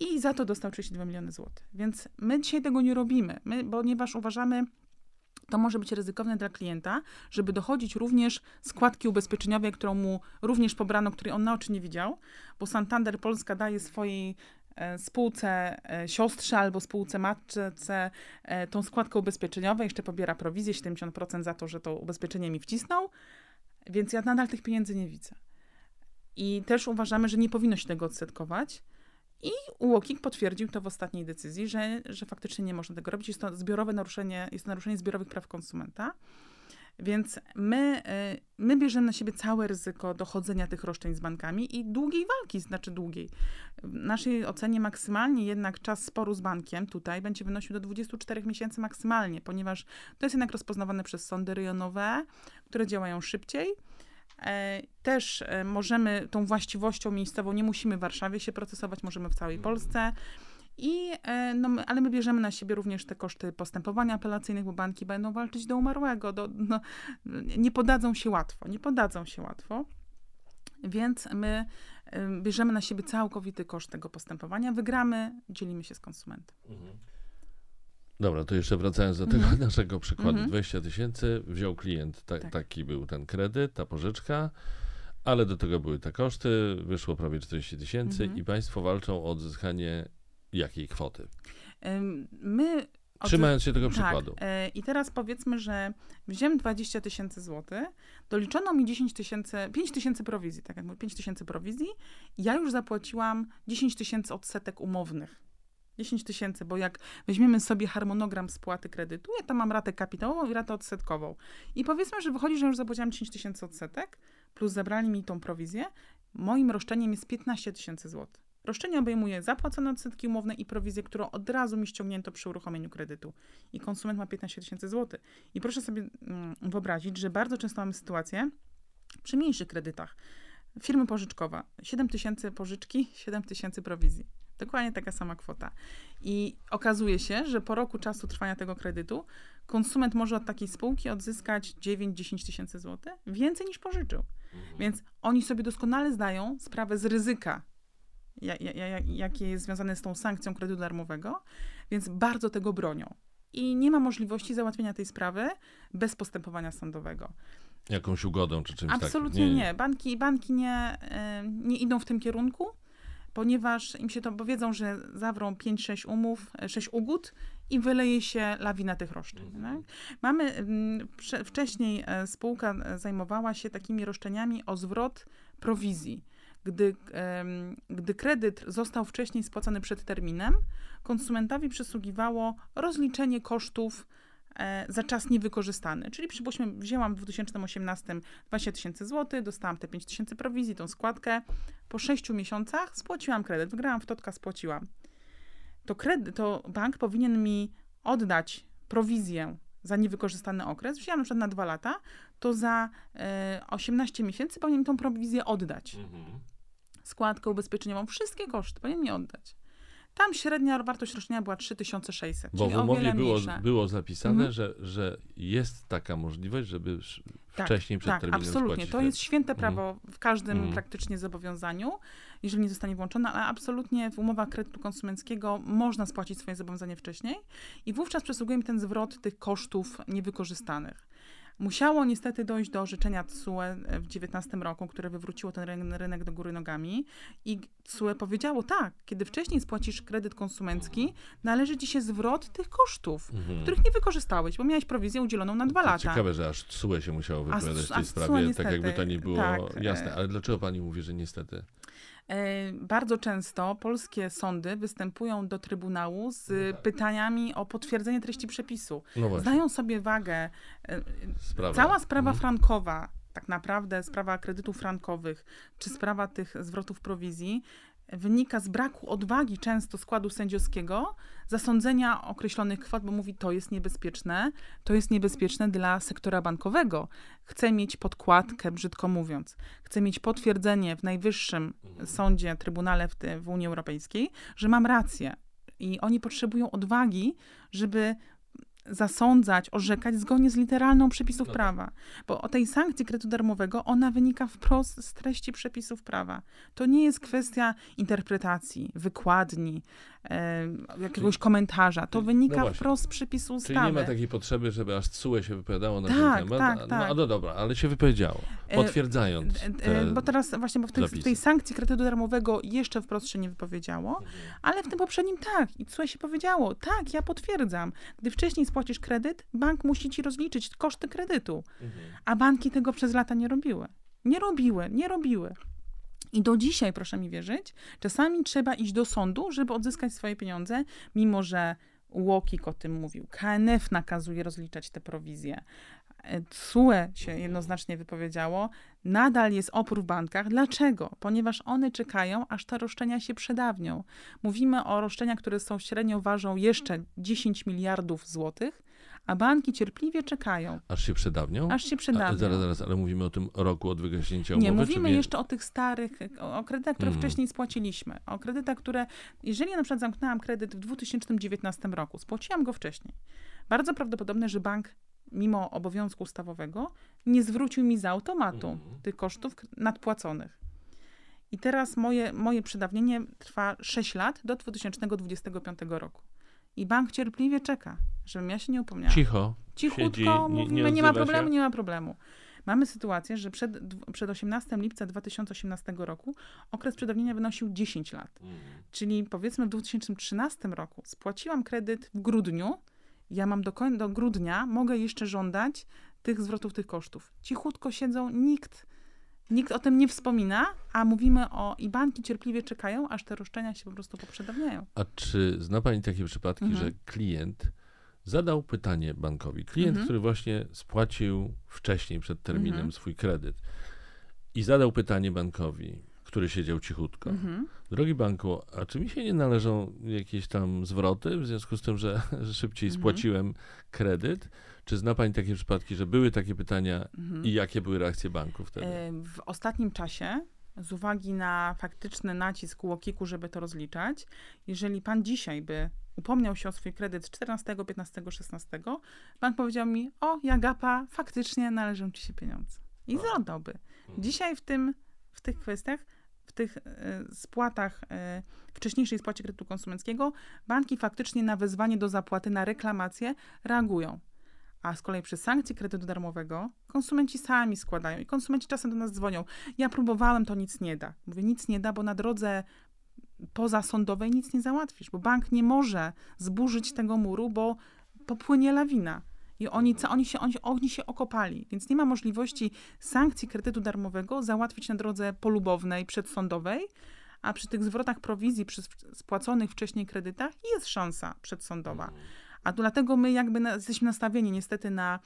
I za to dostał 32 miliony złotych. Więc my dzisiaj tego nie robimy, my, ponieważ uważamy, to może być ryzykowne dla klienta, żeby dochodzić również składki ubezpieczeniowej, którą mu również pobrano, której on na oczy nie widział, bo Santander Polska daje swojej e, spółce e, siostrze albo spółce matce e, tą składkę ubezpieczeniową, jeszcze pobiera prowizję 70% za to, że to ubezpieczenie mi wcisnął, więc ja nadal tych pieniędzy nie widzę. I też uważamy, że nie powinno się tego odsetkować. I UOKiK potwierdził to w ostatniej decyzji, że, że faktycznie nie można tego robić. Jest to zbiorowe naruszenie, jest to naruszenie zbiorowych praw konsumenta. Więc my, y, my bierzemy na siebie całe ryzyko dochodzenia tych roszczeń z bankami i długiej walki, znaczy długiej. W naszej ocenie maksymalnie jednak czas sporu z bankiem tutaj będzie wynosił do 24 miesięcy maksymalnie, ponieważ to jest jednak rozpoznawane przez sądy rejonowe, które działają szybciej. E, Też e, możemy tą właściwością miejscową, nie musimy w Warszawie się procesować, możemy w całej Polsce. I, e, no, my- ale my bierzemy na siebie również te koszty postępowania apelacyjnych, bo banki będą walczyć do umarłego. Do, no, nie podadzą się łatwo, nie podadzą się łatwo. Więc my bierzemy na siebie całkowity koszt tego postępowania, wygramy, dzielimy się z konsumentem. Mhm. Dobra, to jeszcze wracając do tego naszego przykładu. Mhm. 20 tysięcy wziął klient, ta, Tak. taki był ten kredyt, ta pożyczka, ale do tego były te koszty, wyszło prawie 40 tysięcy Mhm. i państwo walczą o odzyskanie jakiej kwoty? My Trzymając się tego przykładu. Tak. I teraz powiedzmy, że wziąłem 20 tysięcy złotych, doliczono mi 10 tysięcy, 5 tysięcy prowizji, tak jak mówię, 5 tysięcy prowizji. Ja już zapłaciłam 10 tysięcy odsetek umownych. 10 tysięcy, bo jak weźmiemy sobie harmonogram spłaty kredytu, ja tam mam ratę kapitałową i ratę odsetkową. I powiedzmy, że wychodzi, że już zapłaciłam 10 tysięcy odsetek, plus zabrali mi tą prowizję, moim roszczeniem jest 15 tysięcy złotych. Roszczenie obejmuje zapłacone odsetki umowne i prowizję, którą od razu mi ściągnięto przy uruchomieniu kredytu. I konsument ma 15 tysięcy złotych. I proszę sobie mm, wyobrazić, że bardzo często mamy sytuację przy mniejszych kredytach. Firmy pożyczkowa, 7 tysięcy pożyczki, 7 tysięcy prowizji. Dokładnie taka sama kwota. I okazuje się, że po roku czasu trwania tego kredytu konsument może od takiej spółki odzyskać 9-10 tysięcy złotych, więcej niż pożyczył. Mhm. Więc oni sobie doskonale zdają sprawę z ryzyka, jakie jest związane z tą sankcją kredytu darmowego, więc bardzo tego bronią. I nie ma możliwości załatwienia tej sprawy bez postępowania sądowego. Jakąś ugodą czy czymś takim? Absolutnie nie. nie. Banki, banki nie, nie idą w tym kierunku ponieważ im się to, bo wiedzą, że zawrą 5-6 umów, 6 ugód i wyleje się lawina tych roszczeń. Mhm. Tak? Mamy, mm, wcześniej e, spółka e, zajmowała się takimi roszczeniami o zwrot prowizji. Gdy, gdy kredyt został wcześniej spłacony przed terminem, konsumentowi przysługiwało rozliczenie kosztów E, za czas niewykorzystany. Czyli przypuśćmy, wzięłam w 2018 20 tysięcy złotych, dostałam te 5 tysięcy prowizji, tą składkę. Po 6 miesiącach spłaciłam kredyt, wygrałam w Totka, spłaciłam. To, kredyt, to bank powinien mi oddać prowizję za niewykorzystany okres, wzięłam na przykład na 2 lata, to za e, 18 miesięcy powinien mi tą prowizję oddać. Mhm. Składkę ubezpieczeniową, wszystkie koszty powinien mi oddać. Tam średnia wartość rocznia była 3600. Bo w umowie było, było zapisane, mhm. że, że jest taka możliwość, żeby tak, wcześniej przed tak, terminem absolutnie. To jest święte mhm. prawo w każdym mhm. praktycznie zobowiązaniu, jeżeli nie zostanie włączone, ale absolutnie w umowach kredytu konsumenckiego można spłacić swoje zobowiązanie wcześniej i wówczas przysługuje mi ten zwrot tych kosztów niewykorzystanych. Musiało niestety dojść do orzeczenia TSUE w 2019 roku, które wywróciło ten rynek do góry nogami i TSUE powiedziało tak, kiedy wcześniej spłacisz kredyt konsumencki, należy ci się zwrot tych kosztów, mhm. których nie wykorzystałeś, bo miałeś prowizję udzieloną na dwa to lata. Ciekawe, że aż TSUE się musiało wypowiadać w tej sprawie, niestety, tak jakby to nie było tak, jasne. Ale dlaczego pani mówi, że niestety? E, bardzo często polskie sądy występują do Trybunału z no tak. pytaniami o potwierdzenie treści przepisu. No Zdają sobie wagę. E, sprawa. Cała sprawa mhm. frankowa, tak naprawdę sprawa kredytów frankowych, czy sprawa tych zwrotów prowizji, wynika z braku odwagi często składu sędziowskiego zasądzenia określonych kwot, bo mówi, to jest niebezpieczne, to jest niebezpieczne dla sektora bankowego. Chce mieć podkładkę, brzydko mówiąc. Chce mieć potwierdzenie w najwyższym sądzie, trybunale w, w Unii Europejskiej, że mam rację. I oni potrzebują odwagi, żeby zasądzać, orzekać zgodnie z literalną przepisów no tak. prawa. Bo o tej sankcji kredytu darmowego, ona wynika wprost z treści przepisów prawa. To nie jest kwestia interpretacji, wykładni, e, jakiegoś czyli, komentarza. To wynika no wprost z przepisu ustawy. Czyli nie ma takiej potrzeby, żeby aż CUE się wypowiadało na tak, ten temat. Tak, no, tak. No dobra, ale się wypowiedziało, e, potwierdzając e, e, Bo teraz właśnie, bo w, tej, w tej sankcji kredytu darmowego jeszcze wprost się nie wypowiedziało, mhm. ale w tym poprzednim tak. I CUE się powiedziało, tak, ja potwierdzam. Gdy wcześniej spłacisz kredyt, bank musi ci rozliczyć koszty kredytu. Mhm. A banki tego przez lata nie robiły. Nie robiły, nie robiły. I do dzisiaj, proszę mi wierzyć, czasami trzeba iść do sądu, żeby odzyskać swoje pieniądze, mimo że Łokik o tym mówił. KNF nakazuje rozliczać te prowizje. CUE się jednoznacznie wypowiedziało, nadal jest opór w bankach. Dlaczego? Ponieważ one czekają, aż te roszczenia się przedawnią. Mówimy o roszczeniach, które są średnio ważą jeszcze 10 miliardów złotych, a banki cierpliwie czekają. Aż się przedawnią? Aż się przedawnią. A, zaraz, zaraz, ale mówimy o tym roku od wygaśnięcia umowy? Nie, mówimy jeszcze o tych starych, o kredytach, które mm. wcześniej spłaciliśmy. O kredytach, które, jeżeli ja na przykład zamknęłam kredyt w 2019 roku, spłaciłam go wcześniej. Bardzo prawdopodobne, że bank mimo obowiązku ustawowego, nie zwrócił mi z automatu mm. tych kosztów nadpłaconych. I teraz moje, moje przedawnienie trwa 6 lat do 2025 roku. I bank cierpliwie czeka, żebym ja się nie upomniała. Cicho. Cichutko siedzi, mówimy, nie, nie, nie ma problemu, się. nie ma problemu. Mamy sytuację, że przed, przed 18 lipca 2018 roku okres przedawnienia wynosił 10 lat. Mm. Czyli powiedzmy w 2013 roku spłaciłam kredyt w grudniu, ja mam do, do grudnia, mogę jeszcze żądać tych zwrotów tych kosztów. Cichutko siedzą, nikt Nikt o tym nie wspomina, a mówimy o i banki cierpliwie czekają, aż te roszczenia się po prostu poprzedawniają. A czy zna Pani takie przypadki, Mhm. że klient zadał pytanie bankowi? Klient, Mhm. który właśnie spłacił wcześniej, przed terminem Mhm. swój kredyt i zadał pytanie bankowi, który siedział cichutko. Mhm. Drogi banku, a czy mi się nie należą jakieś tam zwroty w związku z tym, że, że szybciej Mhm. spłaciłem kredyt? Czy zna Pani takie przypadki, że były takie pytania Mhm. i jakie były reakcje banku wtedy? E, W ostatnim czasie, z uwagi na faktyczny nacisk łokiku, żeby to rozliczać, jeżeli pan dzisiaj by upomniał się o swój kredyt z 14, 15, 16, bank powiedział mi, o Jagapa, faktycznie należą ci się pieniądze. I oddałby. Dzisiaj w tym, w tych kwestiach, tych e, spłatach, e, wcześniejszej spłacie kredytu konsumenckiego, banki faktycznie na wezwanie do zapłaty, na reklamację reagują. A z kolei przy sankcji kredytu darmowego konsumenci sami składają i konsumenci czasem do nas dzwonią. Ja próbowałem, to nic nie da. Mówię, nic nie da, bo na drodze pozasądowej nic nie załatwisz, bo bank nie może zburzyć tego muru, bo popłynie lawina. I oni, co, oni, się, oni, oni się okopali, więc nie ma możliwości sankcji kredytu darmowego załatwić na drodze polubownej, przedsądowej, a przy tych zwrotach prowizji przy spłaconych wcześniej kredytach jest szansa przedsądowa. A dlatego my jakby na, jesteśmy nastawieni niestety na,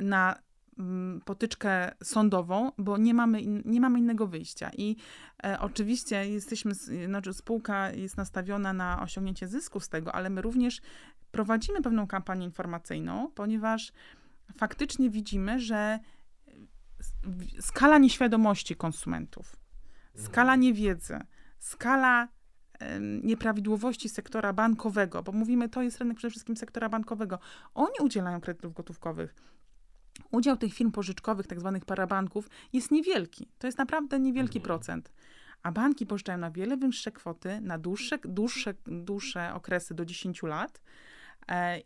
na mm, potyczkę sądową, bo nie mamy, in, nie mamy innego wyjścia. I e, oczywiście jesteśmy, znaczy spółka jest nastawiona na osiągnięcie zysku z tego, ale my również prowadzimy pewną kampanię informacyjną, ponieważ faktycznie widzimy, że w- skala nieświadomości konsumentów, skala niewiedzy, skala nieprawidłowości sektora bankowego, bo mówimy, to jest rynek przede wszystkim sektora bankowego. Oni udzielają kredytów gotówkowych. Udział tych firm pożyczkowych, tak zwanych parabanków, jest niewielki. To jest naprawdę niewielki procent. A banki pożyczają na wiele wyższe kwoty, na dłuższe, dłuższe, dłuższe okresy do 10 lat e,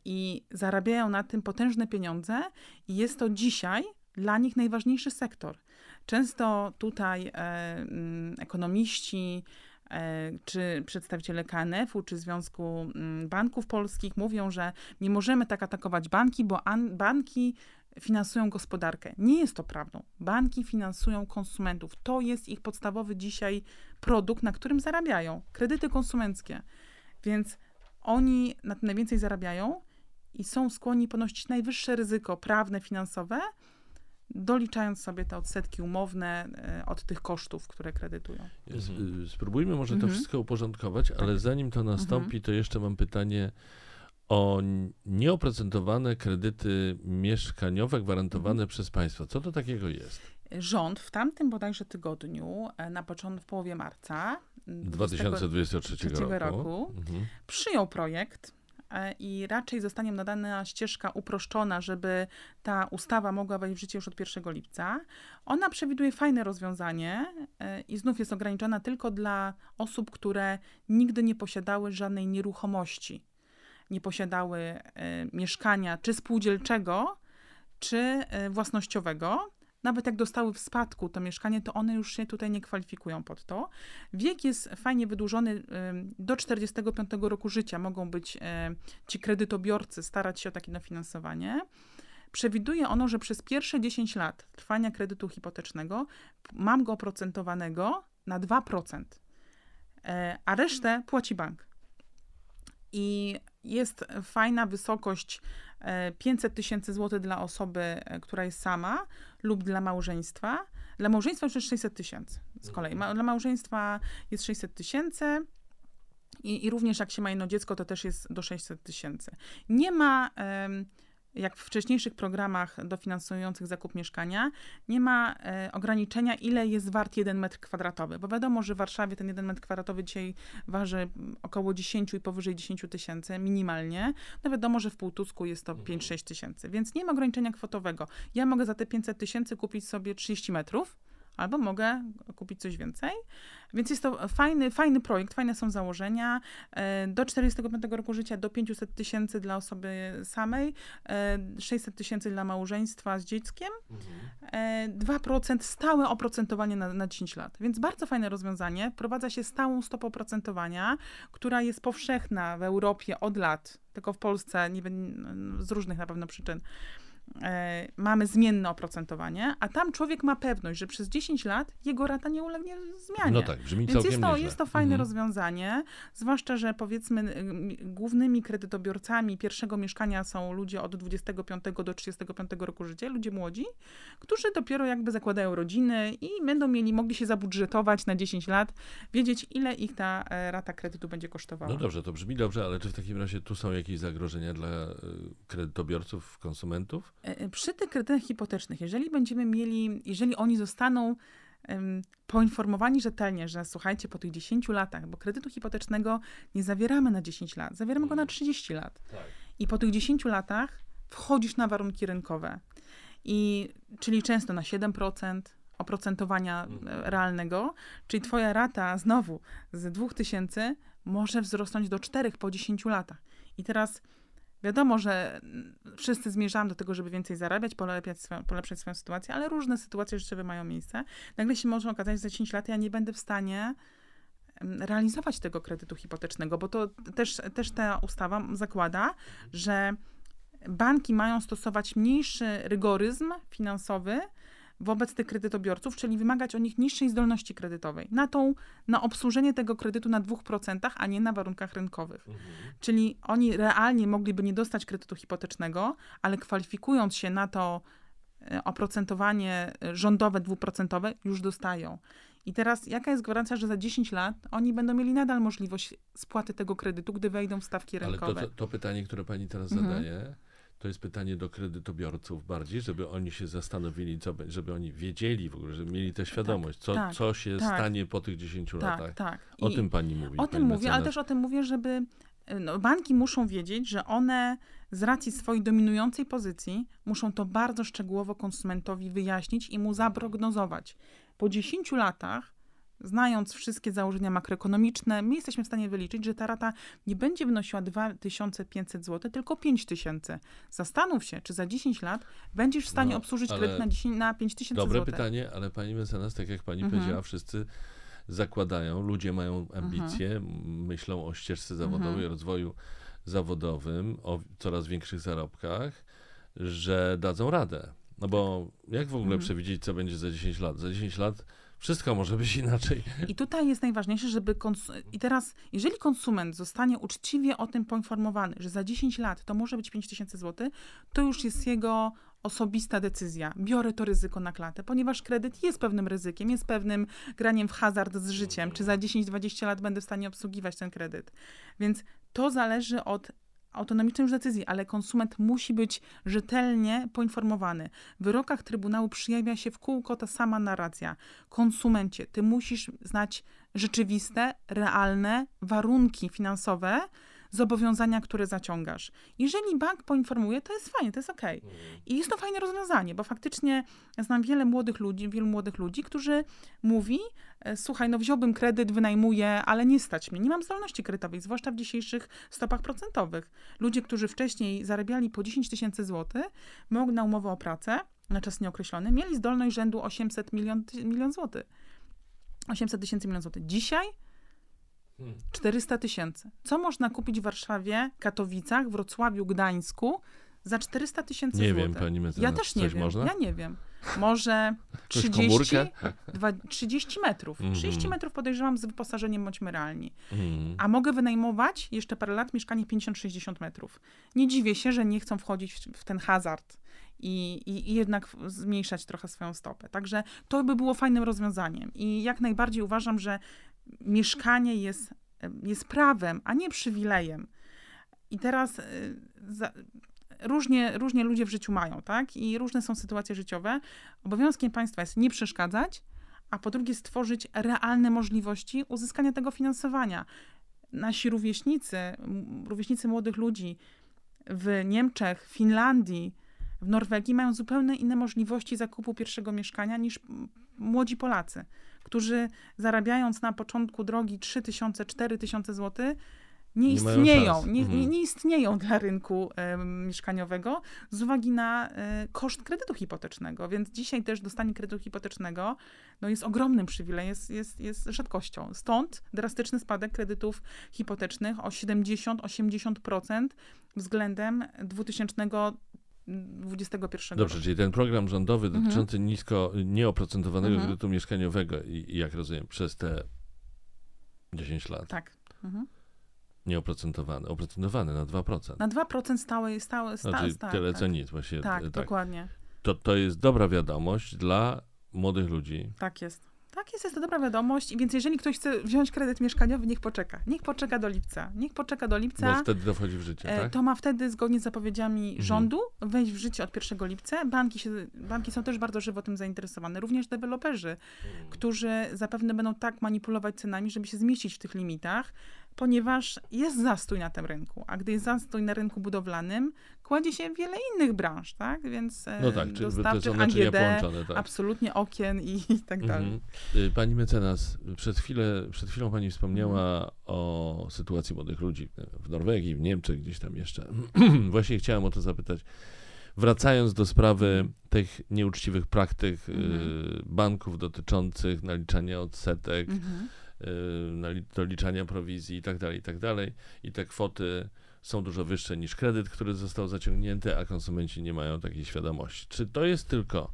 i zarabiają na tym potężne pieniądze. I jest to dzisiaj dla nich najważniejszy sektor. Często tutaj e, mm, ekonomiści, e, czy przedstawiciele KNF-u, czy Związku mm, Banków Polskich mówią, że nie możemy tak atakować banki, bo an, banki finansują gospodarkę. Nie jest to prawdą. Banki finansują konsumentów. To jest ich podstawowy dzisiaj produkt, na którym zarabiają. Kredyty konsumenckie. Więc oni na tym najwięcej zarabiają i są skłonni ponosić najwyższe ryzyko prawne, finansowe, doliczając sobie te odsetki umowne e, od tych kosztów, które kredytują. Mhm. y, Spróbujmy może to Mhm. wszystko uporządkować, ale zanim to nastąpi, to jeszcze mam pytanie o nieoprocentowane kredyty mieszkaniowe gwarantowane Mhm. przez państwo. Co to takiego jest? Rząd w tamtym bodajże tygodniu, e, na początku, w połowie marca 2023 2023 roku. roku. Mhm. przyjął projekt e, i raczej zostanie nadana ścieżka uproszczona, żeby ta ustawa mogła wejść w życie już od 1 lipca. Ona przewiduje fajne rozwiązanie e, i znów jest ograniczona tylko dla osób, które nigdy nie posiadały żadnej nieruchomości. Nie posiadały e, mieszkania czy spółdzielczego, czy własnościowego. Nawet jak dostały w spadku to mieszkanie, to one już się tutaj nie kwalifikują pod to. Wiek jest fajnie wydłużony. Do 45 roku życia mogą być e, ci kredytobiorcy starać się o takie dofinansowanie. Przewiduje ono, że przez pierwsze 10 lat trwania kredytu hipotecznego mam go oprocentowanego na 2%, e, a resztę płaci bank. I jest fajna wysokość 500 tysięcy złotych dla osoby, e, która jest sama lub dla małżeństwa. Dla małżeństwa już jest 600 tysięcy z kolei. Ma, dla małżeństwa jest 600 tysięcy i, i również jak się ma jedno dziecko, to też jest do 600 tysięcy. Nie ma, jak w wcześniejszych programach dofinansujących zakup mieszkania, nie ma e, ograniczenia, ile jest wart jeden metr kwadratowy, bo wiadomo, że w Warszawie ten jeden metr kwadratowy dzisiaj waży około 10 i powyżej 10 tysięcy minimalnie. No wiadomo, że w Półtusku jest to 5-6 tysięcy, więc nie ma ograniczenia kwotowego. Ja mogę za te 500 tysięcy kupić sobie 30 metrów, albo mogę kupić coś więcej. Więc jest to fajny, fajny projekt, fajne są założenia. E, Do 45 roku życia do 500 tysięcy dla osoby samej, e, 600 tysięcy dla małżeństwa z dzieckiem, e, 2% stałe oprocentowanie na, na 10 lat. Więc bardzo fajne rozwiązanie. Wprowadza się stałą stopę oprocentowania, która jest powszechna w Europie od lat, tylko w Polsce nie wiem, z różnych na pewno przyczyn e, mamy zmienne oprocentowanie, a tam człowiek ma pewność, że przez 10 lat jego rata nie ulegnie zmianie. No tak, brzmi Więc jest to, jest to fajne Mhm. rozwiązanie, zwłaszcza, że powiedzmy ym, głównymi kredytobiorcami pierwszego mieszkania są ludzie od 25 do 35 roku życia, ludzie młodzi, którzy dopiero jakby zakładają rodziny i będą mieli, mogli się zabudżetować na 10 lat, wiedzieć ile ich ta e, rata kredytu będzie kosztowała. No dobrze, to brzmi dobrze, ale czy w takim razie tu są jakieś zagrożenia dla y, kredytobiorców, konsumentów? E, e, Przy tych kredytach hipotecznych, jeżeli będziemy mieli, jeżeli oni zostaną poinformowani rzetelnie, że słuchajcie, po tych 10 latach, bo kredytu hipotecznego nie zawieramy na 10 lat, zawieramy go na 30 lat. Tak. I po tych 10 latach wchodzisz na warunki rynkowe. I, czyli często na 7% oprocentowania Mhm. e, realnego, czyli twoja rata znowu z 2000 może wzrosnąć do 4 po 10 latach. I teraz wiadomo, że wszyscy zmierzamy do tego, żeby więcej zarabiać, polepszać swoją, polepszać swoją sytuację, ale różne sytuacje życiowe mają miejsce. Nagle się może okazać, że za 10 lat ja nie będę w stanie realizować tego kredytu hipotecznego, bo to też, też ta ustawa zakłada, że banki mają stosować mniejszy rygoryzm finansowy wobec tych kredytobiorców, czyli wymagać od nich niższej zdolności kredytowej na tą, na obsłużenie tego kredytu na 2%, a nie na warunkach rynkowych. Czyli oni realnie mogliby nie dostać kredytu hipotecznego, ale kwalifikując się na to e, oprocentowanie e, rządowe dwuprocentowe, już dostają. I teraz jaka jest gwarancja, że za 10 lat oni będą mieli nadal możliwość spłaty tego kredytu, gdy wejdą w stawki Ale rynkowe? to, to, to pytanie, które pani teraz Mhm. zadaje, to jest pytanie do kredytobiorców bardziej, żeby oni się zastanowili, co, żeby oni wiedzieli w ogóle, żeby mieli tę świadomość, co, tak, co się tak. stanie po tych 10 tak, latach. tak. O I- tym pani mówi. O tym mówię, ale też o tym mówię, żeby y, no, banki muszą wiedzieć, że one z racji swojej dominującej pozycji muszą to bardzo szczegółowo konsumentowi wyjaśnić i mu zaprognozować. Po 10 latach, znając wszystkie założenia makroekonomiczne, my jesteśmy w stanie wyliczyć, że ta rata nie będzie wynosiła 2500 zł, tylko 5000. Zastanów się, czy za 10 lat będziesz w stanie No, obsłużyć kredyt na, 10, na 5000 Dobre zł. pytanie, ale pani mecenas, tak jak pani Mhm. powiedziała, wszyscy zakładają, ludzie mają ambicje, m- myślą o ścieżce zawodowej, Mhm. rozwoju zawodowym, o coraz większych zarobkach, że dadzą radę. No bo jak w ogóle Mhm. przewidzieć, co będzie za 10 lat? Za 10 lat wszystko może być inaczej. I tutaj jest najważniejsze, żeby. Kons- I teraz, jeżeli konsument zostanie uczciwie o tym poinformowany, że za 10 lat to może być 5 tysięcy to już jest jego osobista decyzja. Biorę to ryzyko na klatę, ponieważ kredyt jest pewnym ryzykiem, jest pewnym graniem w hazard z życiem. Czy za 10-20 lat będę w stanie obsługiwać ten kredyt? Więc to zależy od autonomicznej już decyzji, ale konsument musi być rzetelnie poinformowany. W wyrokach Trybunału przejawia się w kółko ta sama narracja. Konsumencie, ty musisz znać rzeczywiste, realne warunki finansowe, zobowiązania, które zaciągasz. Jeżeli bank poinformuje, to jest fajnie, to jest okej. I jest to fajne rozwiązanie, bo faktycznie znam wiele młodych ludzi, wielu młodych ludzi, którzy mówi, e, słuchaj, no wziąłbym kredyt, wynajmuję, ale nie stać mnie, nie mam zdolności kredytowej, zwłaszcza w dzisiejszych stopach procentowych. Ludzie, którzy wcześniej zarabiali po 10 tysięcy złotych, mogli na umowę o pracę na czas nieokreślony, mieli zdolność rzędu 800 milion, milion złotych. 800 tysięcy milion złotych. Dzisiaj 400 tysięcy. Co można kupić w Warszawie, Katowicach, Wrocławiu, Gdańsku za 400 tysięcy Nie złotych? wiem, pani mecenas, Ja też nie wiem. można? Ja nie wiem. Może Jakąś 30, komórkę? dwa, 30 metrów. Mhm. 30 metrów podejrzewam z wyposażeniem bądźmy realni. Mm. A mogę wynajmować jeszcze parę lat mieszkanie 50-60 metrów. Nie dziwię się, że nie chcą wchodzić w, w ten hazard i, i, i jednak zmniejszać trochę swoją stopę. Także to by było fajnym rozwiązaniem. I jak najbardziej uważam, że mieszkanie jest, jest prawem, a nie przywilejem. I teraz y, za, różnie, różnie ludzie w życiu mają, tak? I różne są sytuacje życiowe. Obowiązkiem państwa jest nie przeszkadzać, a po drugie stworzyć realne możliwości uzyskania tego finansowania. Nasi rówieśnicy, rówieśnicy młodych ludzi w Niemczech, Finlandii, w Norwegii mają zupełnie inne możliwości zakupu pierwszego mieszkania niż młodzi Polacy, którzy zarabiając na początku drogi 3000, 4000 zł, nie Nie istnieją, nie, Mhm. nie, nie istnieją dla rynku mieszkaniowego z uwagi na e, koszt kredytu hipotecznego. Więc dzisiaj też dostanie kredytu hipotecznego no jest ogromnym przywilejem, jest, jest, jest rzadkością. Stąd drastyczny spadek kredytów hipotecznych o 70-80% względem 2000 2021 Dobrze, roku. czyli ten program rządowy Mhm. dotyczący nisko, nieoprocentowanego Mhm. kredytu mieszkaniowego i, jak rozumiem, przez te 10 lat Tak. Mhm. nieoprocentowany, oprocentowany na 2%. Na 2% stałe, stałe, No, sta, czyli sta, tyle tak. co nic właśnie. Tak, tak. dokładnie. To, to jest dobra wiadomość dla młodych ludzi. Tak jest. Tak jest, jest to dobra wiadomość. I Więc jeżeli ktoś chce wziąć kredyt mieszkaniowy, niech poczeka. Niech poczeka do lipca. Niech poczeka do lipca. Bo wtedy to wchodzi w życie, E, tak? To ma wtedy, zgodnie z zapowiedziami Mhm. rządu, wejść w życie od 1 lipca. Banki, się, banki są też bardzo żywo tym zainteresowane, również deweloperzy, Mhm. którzy zapewne będą tak manipulować cenami, żeby się zmieścić w tych limitach, ponieważ jest zastój na tym rynku. A gdy jest zastój na rynku budowlanym, kładzie się wiele innych branż, tak? Więc e, No tak, czyli to dostawczych, AGD, połączone, tak. absolutnie okien i, i tak dalej. Mhm. Pani mecenas, przed, chwilę, przed chwilą pani wspomniała Mhm. o sytuacji młodych ludzi w Norwegii, w Niemczech, gdzieś tam jeszcze. Właśnie chciałem o to zapytać. Wracając do sprawy tych nieuczciwych praktyk y, Mhm. banków dotyczących naliczania odsetek, Mhm. Y, doliczania prowizji i tak dalej, i tak dalej. I te kwoty są dużo wyższe niż kredyt, który został zaciągnięty, a konsumenci nie mają takiej świadomości. Czy to jest tylko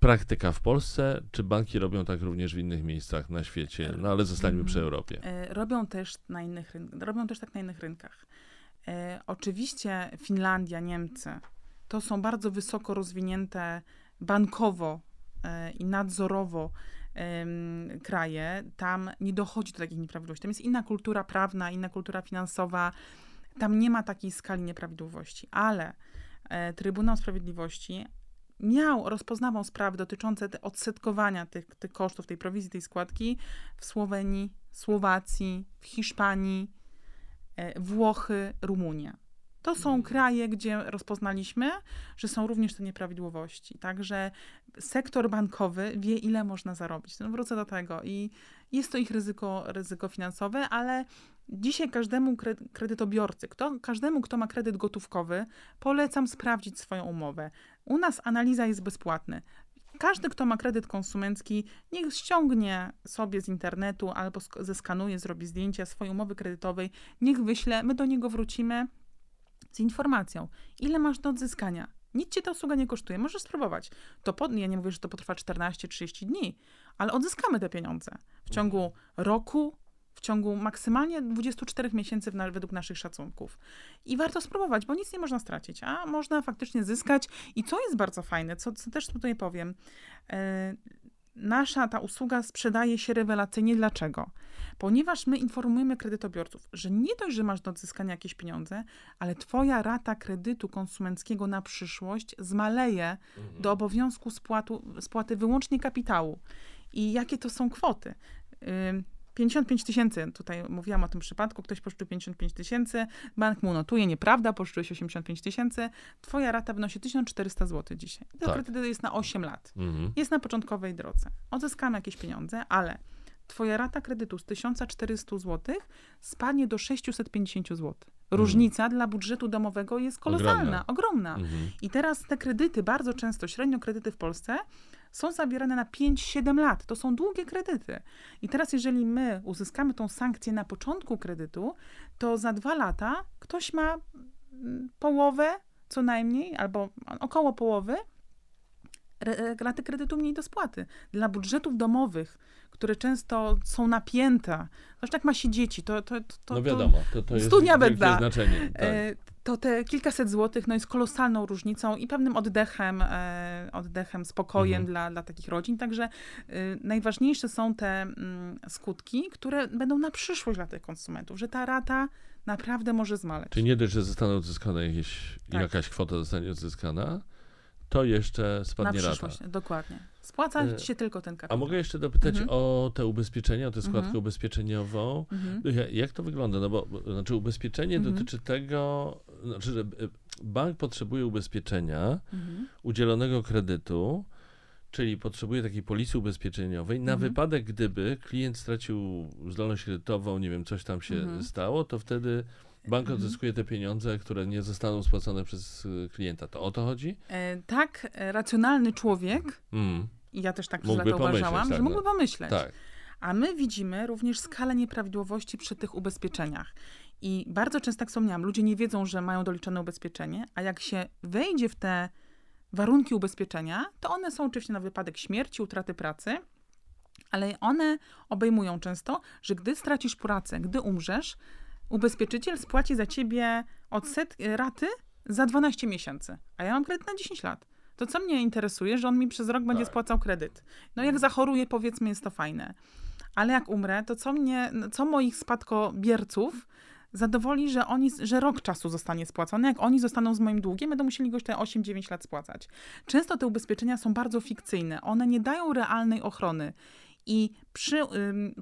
praktyka w Polsce, czy banki robią tak również w innych miejscach na świecie? No ale zostańmy przy Europie. E, Robią też, na innych robią też tak na innych rynkach. E, oczywiście Finlandia, Niemcy to są bardzo wysoko rozwinięte bankowo i nadzorowo em, kraje. Tam nie dochodzi do takich nieprawidłowości. Tam jest inna kultura prawna, inna kultura finansowa. Tam nie ma takiej skali nieprawidłowości, ale e, Trybunał Sprawiedliwości miał, rozpoznawał sprawy dotyczące te, odsetkowania tych, tych kosztów, tej prowizji, tej składki w Słowenii, Słowacji, w Hiszpanii, e, Włochy, Rumunia. To są kraje, gdzie rozpoznaliśmy, że są również te nieprawidłowości. Także sektor bankowy wie, ile można zarobić. No wrócę do tego. I jest to ich ryzyko, ryzyko finansowe, ale dzisiaj każdemu kre- kredytobiorcy, kto, każdemu, kto ma kredyt gotówkowy, polecam sprawdzić swoją umowę. U nas analiza jest bezpłatna. Każdy, kto ma kredyt konsumencki, niech ściągnie sobie z internetu albo sk- zeskanuje, zrobi zdjęcie swojej umowy kredytowej, niech wyśle, my do niego wrócimy z informacją, ile masz do odzyskania. Nic cię ta usługa nie kosztuje, możesz spróbować. To po, ja nie mówię, że to potrwa 14-30 dni, ale odzyskamy te pieniądze w ciągu roku, w ciągu maksymalnie 24 miesięcy według naszych szacunków. I warto spróbować, bo nic nie można stracić, a można faktycznie zyskać. I co jest bardzo fajne, co, co też tutaj powiem, e, nasza ta usługa sprzedaje się rewelacyjnie. Dlaczego? Ponieważ my informujemy kredytobiorców, że nie dość, że masz do odzyskania jakieś pieniądze, ale twoja rata kredytu konsumenckiego na przyszłość zmaleje do obowiązku spłatu, spłaty wyłącznie kapitału. I jakie to są kwoty? Ym, 55 tysięcy, tutaj mówiłam o tym przypadku, ktoś pożyczył 55 tysięcy, bank mu notuje, nieprawda, pożyczyłeś 85 tysięcy, twoja rata wynosi 1400 zł dzisiaj. To Tak. kredyt jest na 8 lat Mhm. jest na początkowej drodze. Odzyskamy jakieś pieniądze, ale twoja rata kredytu z 1400 zł spadnie do 650 zł. Różnica dla budżetu domowego jest kolosalna, Ogromna. ogromna. Mhm. I teraz te kredyty, bardzo często średnio kredyty w Polsce, są zawierane na 5-7 lat. To są długie kredyty. I teraz, jeżeli my uzyskamy tą sankcję na początku kredytu, to za dwa lata ktoś ma mm, połowę co najmniej, albo około połowy re- raty kredytu mniej do spłaty. Dla budżetów domowych, które często są napięte, zresztą jak ma się dzieci, to, to, to, to No wiadomo, to, to jest znaczenie. Tak. To te kilkaset złotych no, jest kolosalną różnicą i pewnym oddechem, e, oddechem, spokojem Mhm. dla, dla takich rodzin. Także e, najważniejsze są te mm, skutki, które będą na przyszłość dla tych konsumentów, że ta rata naprawdę może zmaleć. Czyli nie dość, że zostaną odzyskane jakieś, Tak. jakaś kwota zostanie odzyskana, to jeszcze na spadnie rata. przyszłość, dokładnie. Spłaca E, się tylko ten A kapitał. mogę jeszcze dopytać Mhm. o te ubezpieczenia, o tę składkę Mhm. ubezpieczeniową. Mhm. Ja- Jak to wygląda? No bo znaczy ubezpieczenie Mhm. dotyczy tego, znaczy, że e, bank potrzebuje ubezpieczenia Mhm. udzielonego kredytu, czyli potrzebuje takiej polisy ubezpieczeniowej na Mhm. wypadek, gdyby klient stracił zdolność kredytową, nie wiem, coś tam się stało, to wtedy bank Mhm. odzyskuje te pieniądze, które nie zostaną spłacone przez y, klienta. To o to chodzi? E, tak, e, racjonalny człowiek, Mm, i ja też tak przez Mógłby lata uważałam, tak, że mógłby pomyśleć. tak. A my widzimy również skalę nieprawidłowości przy tych ubezpieczeniach. I bardzo często, tak wspomniałam, ludzie nie wiedzą, że mają doliczone ubezpieczenie, a jak się wejdzie w te warunki ubezpieczenia, to one są oczywiście na wypadek śmierci, utraty pracy, ale one obejmują często, że gdy stracisz pracę, gdy umrzesz, ubezpieczyciel spłaci za ciebie odset raty za 12 miesięcy, a ja mam kredyt na 10 lat. To co mnie interesuje, że on mi przez rok będzie Tak. spłacał kredyt. No jak zachoruję, powiedzmy, jest to fajne. Ale jak umrę, to co mnie, co moich spadkobierców zadowoli, że oni, że rok czasu zostanie spłacony. Jak oni zostaną z moim długiem, będą musieli go te 8-9 lat spłacać. Często te ubezpieczenia są bardzo fikcyjne. One nie dają realnej ochrony. I przy,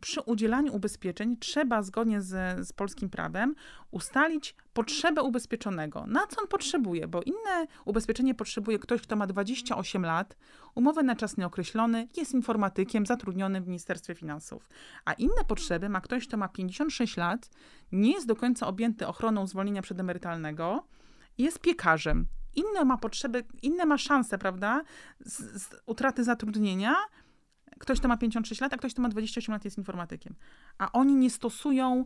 przy udzielaniu ubezpieczeń trzeba zgodnie z, z polskim prawem ustalić potrzebę ubezpieczonego. Na co on potrzebuje? Bo inne ubezpieczenie potrzebuje ktoś, kto ma 28 lat, umowę na czas nieokreślony, jest informatykiem zatrudnionym w Ministerstwie Finansów. A inne potrzeby ma ktoś, kto ma 56 lat, nie jest do końca objęty ochroną zwolnienia przedemerytalnego, jest piekarzem. Inne ma potrzeby, inne ma szanse, prawda, z, z utraty zatrudnienia, ktoś, kto ma 56 lat, a ktoś, kto ma 28 lat, jest informatykiem. A oni nie stosują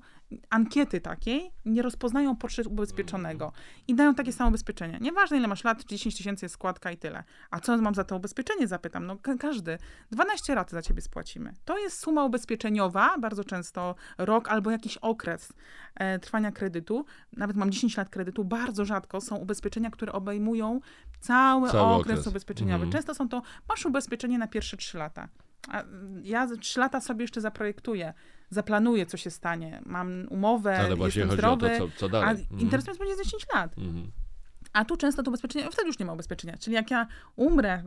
ankiety takiej, nie rozpoznają potrzeb ubezpieczonego i dają takie samo ubezpieczenie. Nieważne, ile masz lat, 10 tysięcy jest składka i tyle. A co mam za to ubezpieczenie, zapytam. No ka- każdy. 12 lat za ciebie spłacimy. To jest suma ubezpieczeniowa, bardzo często rok albo jakiś okres e, trwania kredytu. Nawet mam 10 lat kredytu. Bardzo rzadko są ubezpieczenia, które obejmują cały, Cały okres, okres. ubezpieczeniowy. Mhm. Często są to, masz ubezpieczenie na pierwsze 3 lata. A ja 3 lata sobie jeszcze zaprojektuję, zaplanuję, co się stanie. Mam umowę, Ale właśnie jestem chodzi zdrowy. o to, co, co a dalej. Mhm. interesuje mnie będzie za 10 lat. Mhm. A tu często to ubezpieczenie, wtedy już nie ma ubezpieczenia. Czyli jak ja umrę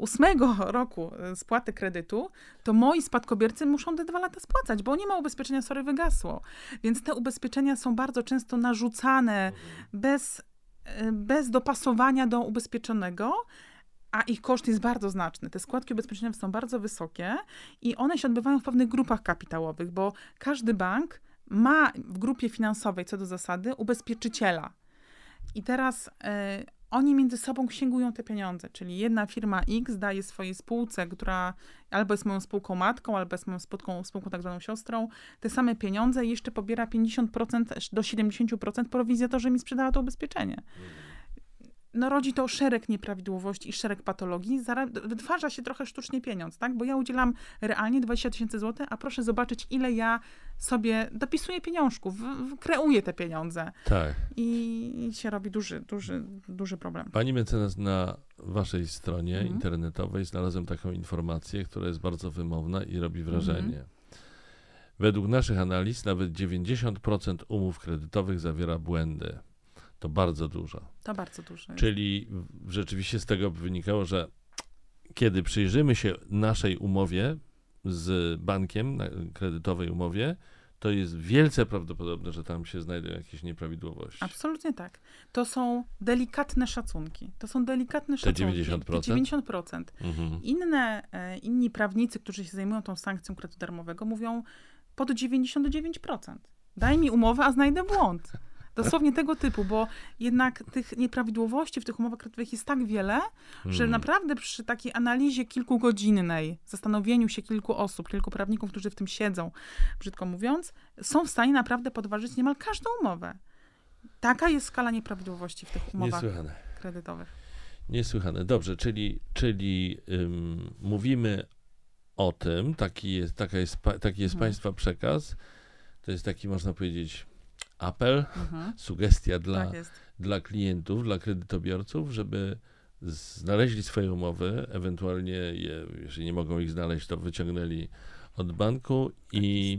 ósmego roku y, spłaty kredytu, to moi spadkobiercy muszą te dwa lata spłacać, bo nie ma ubezpieczenia, sorry, wygasło. Więc te ubezpieczenia są bardzo często narzucane bez, y, bez dopasowania do ubezpieczonego, a ich koszt jest bardzo znaczny. Te składki ubezpieczeniowe są bardzo wysokie i one się odbywają w pewnych grupach kapitałowych, bo każdy bank ma w grupie finansowej co do zasady ubezpieczyciela. I teraz e, oni między sobą księgują te pieniądze, czyli jedna firma X daje swojej spółce, która albo jest moją spółką matką, albo jest moją spółką, spółką tak zwaną siostrą, te same pieniądze i jeszcze pobiera 50% do 70% prowizję to, że mi sprzedała to ubezpieczenie. No rodzi to szereg nieprawidłowości i szereg patologii, wytwarza się trochę sztucznie pieniądz, tak? Bo ja udzielam realnie 20 tysięcy złotych, a proszę zobaczyć, ile ja sobie dopisuję pieniążków, kreuję te pieniądze Tak. i, i się robi duży, duży, duży problem. Pani mecenas, na waszej stronie Mhm. internetowej znalazłem taką informację, która jest bardzo wymowna i robi Mhm. wrażenie. Według naszych analiz nawet 90% umów kredytowych zawiera błędy. To bardzo dużo. To bardzo dużo. Czyli rzeczywiście z tego wynikało, że kiedy przyjrzymy się naszej umowie z bankiem, kredytowej umowie, to jest wielce prawdopodobne, że tam się znajdą jakieś nieprawidłowości. Absolutnie tak. To są delikatne szacunki. To są delikatne Te szacunki. 90%? Te 90%. Mhm. Inne, e, inni prawnicy, którzy się zajmują tą sankcją kredytu darmowego, mówią pod 99%. Daj mi umowę, a znajdę błąd. Dosłownie tego typu, bo jednak tych nieprawidłowości w tych umowach kredytowych jest tak wiele, że Mhm. naprawdę przy takiej analizie kilkugodzinnej, zastanowieniu się kilku osób, kilku prawników, którzy w tym siedzą, brzydko mówiąc, są w stanie naprawdę podważyć niemal każdą umowę. Taka jest skala nieprawidłowości w tych umowach Niesłychane. kredytowych. Niesłychane. Dobrze, czyli, czyli ym, mówimy o tym, taki jest, taka jest, taki jest Mhm. Państwa przekaz. To jest taki, można powiedzieć, apel, Mhm. sugestia dla, Tak dla klientów, dla kredytobiorców, żeby znaleźli swoje umowy, ewentualnie je, jeżeli nie mogą ich znaleźć, to wyciągnęli od banku i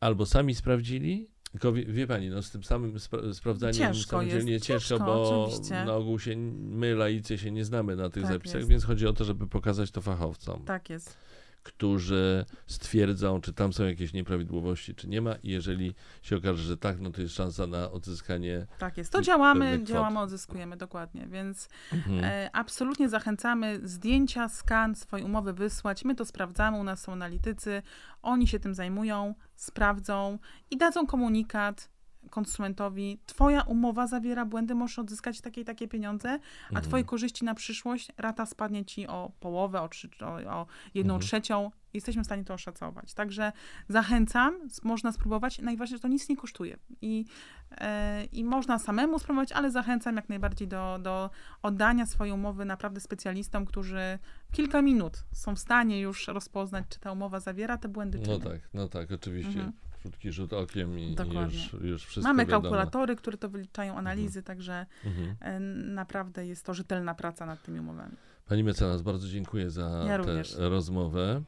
albo sami sprawdzili, tylko wie, wie pani, no z tym samym spra- sprawdzaniem Ciężko samodzielnie jest, ciężko, ciężko, bo oczywiście. na ogół się my laicy się nie znamy na tych Tak zapisach, jest. więc chodzi o to, żeby pokazać to fachowcom, Tak jest. Którzy stwierdzą, czy tam są jakieś nieprawidłowości, czy nie ma i jeżeli się okaże, że tak, no to jest szansa na odzyskanie Tak jest. To działamy, działamy, odzyskujemy dokładnie, więc mhm. e, absolutnie zachęcamy zdjęcia, skan swojej umowy wysłać. My to sprawdzamy, u nas są analitycy, oni się tym zajmują, sprawdzą i dadzą komunikat konsumentowi, twoja umowa zawiera błędy, możesz odzyskać takie i takie pieniądze, a Mhm. twoje korzyści na przyszłość, rata spadnie ci o połowę, o, trzy, o, o jedną Mhm. trzecią Jesteśmy w stanie to oszacować. Także zachęcam, można spróbować. Najważniejsze, że to nic nie kosztuje. I, e, i można samemu spróbować, ale zachęcam jak najbardziej do, do oddania swojej umowy naprawdę specjalistom, którzy kilka minut są w stanie już rozpoznać, czy ta umowa zawiera te błędy, czy No nie. tak, no tak, oczywiście. Mhm. Krótki rzut okiem i, Dokładnie. już, już wszystko Mamy wiadomo. kalkulatory, które to wyliczają, analizy, także Mhm. e, naprawdę jest to rzetelna praca nad tymi umowami. Pani mecenas, bardzo dziękuję za Ja tę również. rozmowę.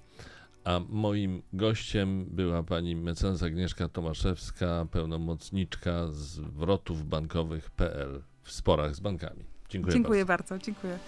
A moim gościem była pani mecenas Agnieszka Tomaszewska, pełnomocniczka zwrotów bankowych.pl w sporach z bankami. Dziękuję, Dziękuję bardzo. bardzo, dziękuję.